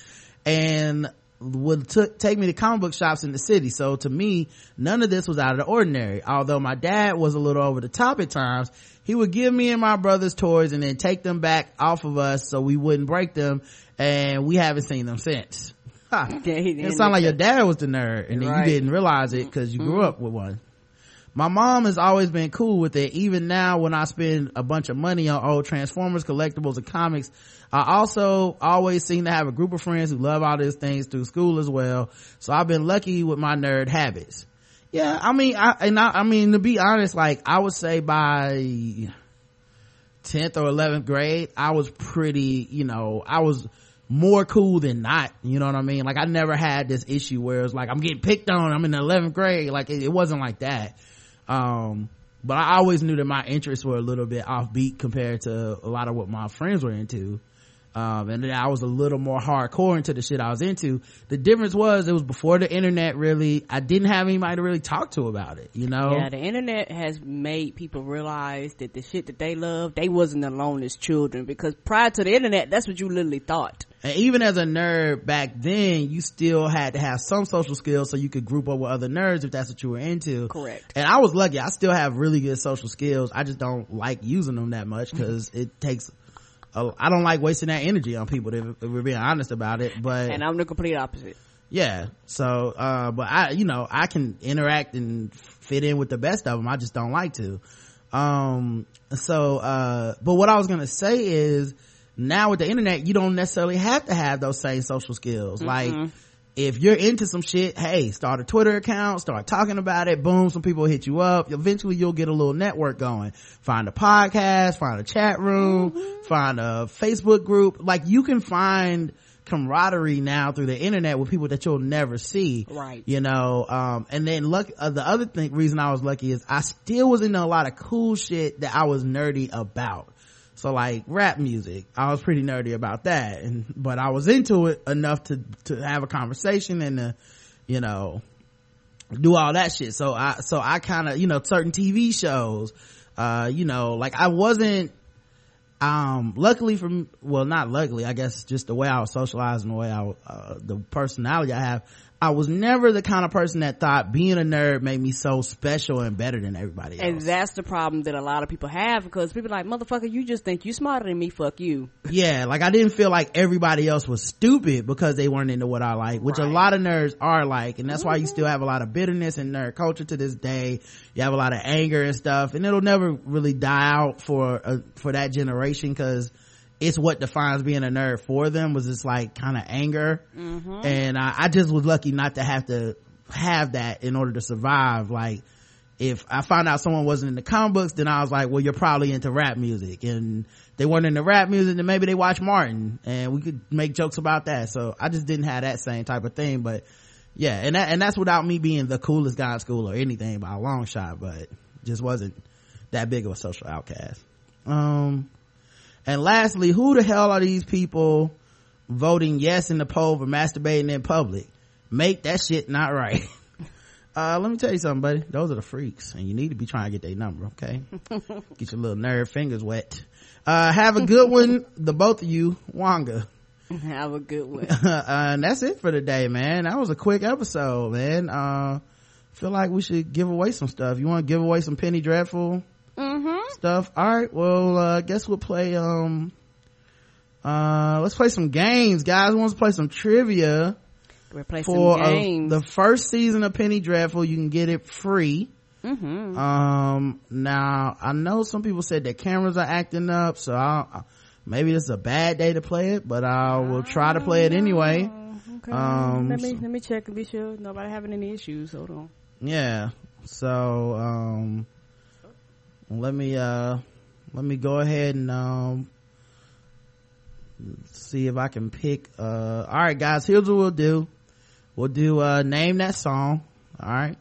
and would t- take me to comic book shops in the city. So to me, none of this was out of the ordinary. Although my dad was a little over the top at times, he would give me and my brothers toys and then take them back off of us so we wouldn't break them and we haven't seen them since. It sounded like your dad was the nerd and then Right. you didn't realize it because you grew up with one. My mom has always been cool with it. Even now when I spend a bunch of money on old Transformers collectibles and comics, I also always seem to have a group of friends who love all these things through school as well. So I've been lucky with my nerd habits. Yeah, I mean, I, and I, I mean, to be honest, like I would say by 10th or 11th grade, I was pretty, you know, I was more cool than not. You know what I mean? Like I never had this issue where it's like I'm getting picked on. I'm in the 11th grade. Like it, it wasn't like that. Um, but I always knew that my interests were a little bit offbeat compared to a lot of what my friends were into. Um, and then I was a little more hardcore into the shit I was into. The difference was it was before the internet really, I didn't have anybody to really talk to about it, you know? Yeah, the internet has made people realize that the shit that they love, they wasn't alone as children because prior to the internet, that's what you literally thought. And even as a nerd back then, you still had to have some social skills so you could group up with other nerds if that's what you were into. Correct. And I was lucky. I still have really good social skills. I just don't like using them that much because it takes, I don't like wasting that energy on people if, if we're being honest about it. But And I'm the complete opposite. yeah, so, uh, but I, you know, I can interact and fit in with the best of them. I just don't like to. Um, so, uh, but what I was gonna say is now with the internet, you don't necessarily have to have those same social skills. Like, if you're into some shit, hey, start a Twitter account, start talking about it. Boom, some people hit you up. Eventually you'll get a little network going. Find a podcast, find a chat room, mm-hmm. find a Facebook group. Like you can find camaraderie now through the internet with people that you'll never see. Right. You know, um, and then luck, uh, the other thing, reason I was lucky is I still was into a lot of cool shit that I was nerdy about. So like rap music, I was pretty nerdy about that. And, but I was into it enough to, to have a conversation and to, you know, do all that shit. So I, so I kind of, you know, certain TV shows, uh, you know, like I wasn't, um, luckily from, well, not luckily, I guess just the way I was socialized and the way I, uh, the personality I have, I was never the kind of person that thought being a nerd made me so special and better than everybody else. And that's the problem that a lot of people have because people like, motherfucker, you just think you smarter than me, fuck you. Yeah, like I didn't feel like everybody else was stupid because they weren't into what I like, which right. a lot of nerds are like, and that's mm-hmm. why you still have a lot of bitterness in nerd culture to this day. You have a lot of anger and stuff, and it'll never really die out for, uh, for that generation because it's what defines being a nerd for them was this like kind of anger. Mm-hmm. and I, I, just was lucky not to have to have that in order to survive. Like if i found out someone wasn't in the comic books then i was like well you're probably into rap music. And they weren't into rap music then maybe they watch martin. And we could make jokes about that. So i just didn't have that same type of thing. But yeah and that, and that's without me being the coolest guy in school or anything by a long shot. But just wasn't that big of a social outcast. Um and lastly, who the hell are these people voting yes in the poll for masturbating in public? Make that shit not right. Uh, let me tell you something, buddy. Those are the freaks, and you need to be trying to get their number, okay? get your little nerve fingers wet. Uh, have a good one, the both of you, Wanga. Have a good one. uh, and that's it for today, man. That was a quick episode, man. Uh, feel like we should give away some stuff. You want to give away some Penny Dreadful? Mm-hmm. stuff. All right. Well, uh, I guess we'll play, um, uh, let's play some games, guys. Wants to play some trivia. We'll play for some games. Uh, the first season of Penny Dreadful. You can get it free. Mm-hmm. Um, now I know some people said that cameras are acting up, so I'll, maybe this is a bad day to play it, but I will try to play it anyway. Okay. Um, let me let me check and be sure nobody having any issues. Hold on. Yeah. So um, let me uh let me go ahead and um see if I can pick uh all right guys here's what we'll do. We'll do uh name that song all right?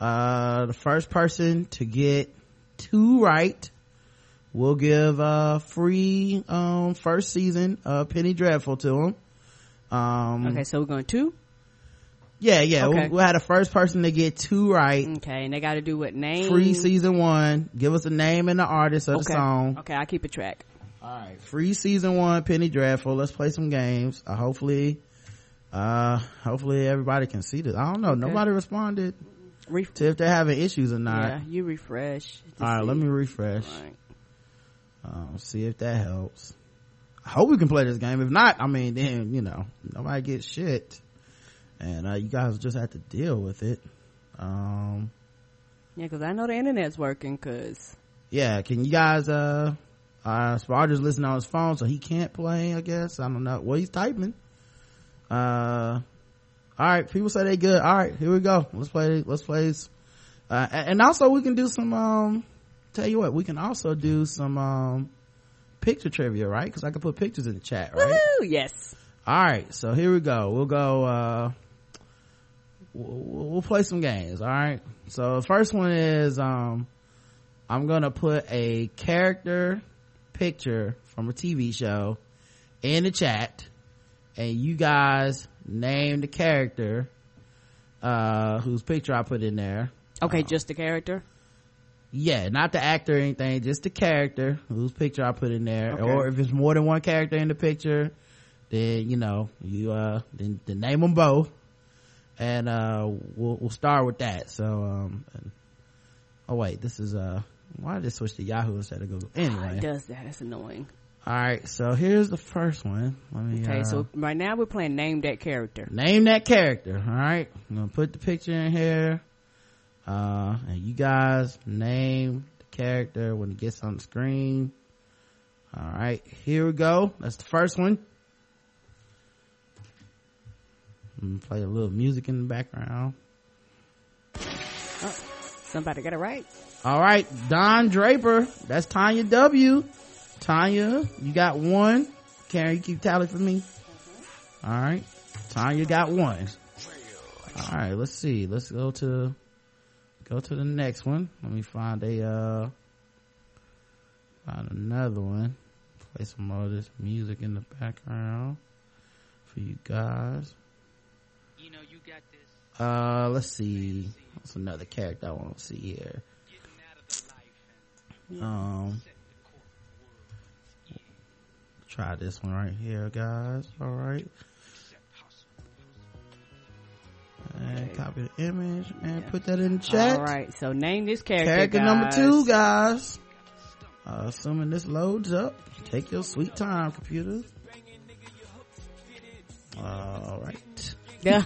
Uh the first person to get two right we'll give a free um first season uh penny dreadful to them um okay so we're going two yeah, yeah. Okay. We'll, we'll, have the first person to get two right. Okay, and they got to do what name? Free season one. Give us a name and the artist of okay. the song. Okay, I keep a track. All right, free season one, Penny Dreadful. Let's play some games. Uh, hopefully, uh, hopefully everybody can see this. I don't know. Okay. Nobody responded Ref- to if they're having issues or not. Yeah, you refresh. All right, see. let me refresh. Right. Uh, see if that helps. I hope we can play this game. If not, I mean, then you know, nobody gets shit and uh, you guys just have to deal with it. Um yeah because i know the internet's working because yeah can you guys uh uh Sparger's listening on his phone so he can't play i guess. I don't know. Well he's typing. Uh all right people say they good. All right here we go. Let's play let's play uh, and also we can do some um tell you what we can also do some um picture trivia right? Because i can put pictures in the chat right? Woo-hoo, yes. All right so here we go. We'll go uh we'll, we'll play some games all right? So the first one is um i'm gonna put a character picture from a tv show in the chat and you guys name the character uh whose picture i put in there. Okay um, just the character? Yeah not the actor or anything just the character whose picture i put in there. Okay. or if it's more than one character in the picture then you know you uh then, then name them both and uh we'll, we'll start with that. So um and, oh wait this is uh why did it switch to yahoo instead of google? Anyway. oh, it does that. It's annoying. All right so here's the first one. Let me okay uh, so right now we're playing name that character. Name that character all right i'm gonna put the picture in here. Uh and you guys name the character when it gets on the screen. All right here we go. That's the first one play a little music in the background. Oh, somebody got it right. All right, Don Draper. That's Tanya W. Tanya, you got one. Karen, you keep tally for me. All right, Tanya got one. All right, let's see. Let's go to go to the next one. Let me find a uh find another one. Play some more of this music in the background for you guys. You know, you got this. Uh, let's see. What's another character I want to see here? Getting out of the life and Um, set the course for the world. try this one right here, guys. All right. And copy the image and put that in the chat. All right. So name this character. Character guys. number two, guys. Uh, assuming this loads up, take your sweet time, computer. All right. Yeah.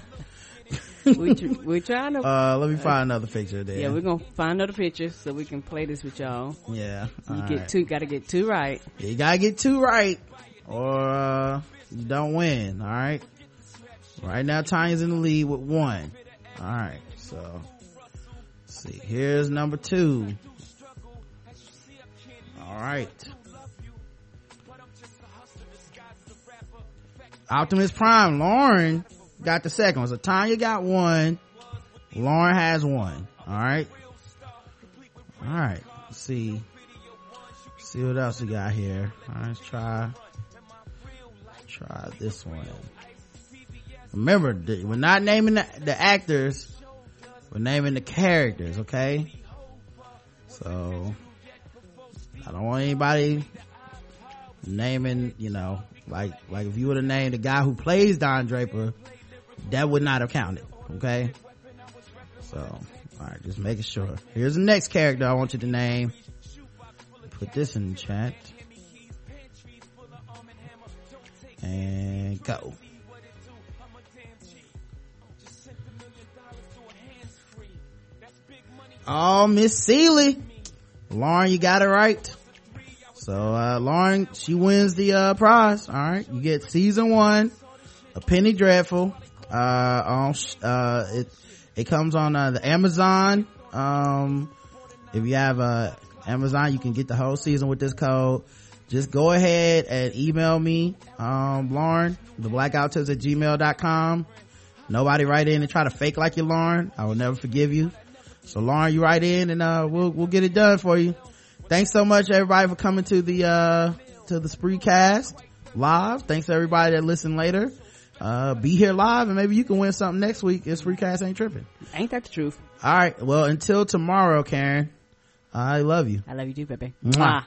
We tr- we're trying to. Uh, let me find another picture there. yeah, we're gonna find another picture so we can play this with y'all. Yeah. You all get right. two. Got to get two right. You gotta get two right, or uh, you don't win. All right. Right now, Tanya's in the lead with one. All right. So, let's see. Here's number two. All right. Optimus Prime. Lauren got the second one. So Tanya got one. Lauren has one. All right. All right. Let's see. See what else we got here. All right, let's try. Try this one. Remember, we're not naming the, the actors. We're naming the characters, okay? So, I don't want anybody naming, you know, like, like if you were to name the guy who plays Don Draper, that would not have counted, okay? So, alright, just making sure. Here's the next character I want you to name. Put this in the chat. And go. Oh, Miss Seeley. Lauren, you got it right. So, uh, Lauren, she wins the, uh, prize. All right. You get season one, a penny dreadful. Uh, on, uh, it, it comes on, uh, the Amazon. Um, if you have, uh, Amazon, you can get the whole season with this code. Just go ahead and email me, um, Lauren, the blackguywhotips at gmail.com. Nobody write in and try to fake like you're Lauren. I will never forgive you. So Lauren, you write in and, uh, we'll, we'll get it done for you. Thanks so much everybody for coming to the, uh, to the Spreecast live. Thanks everybody that listened later. Uh, be here live and maybe you can win something next week if Spreecast ain't tripping. Ain't that the truth? All right. Well, until tomorrow, Karen, I love you. I love you too, baby. Mwah. Mwah.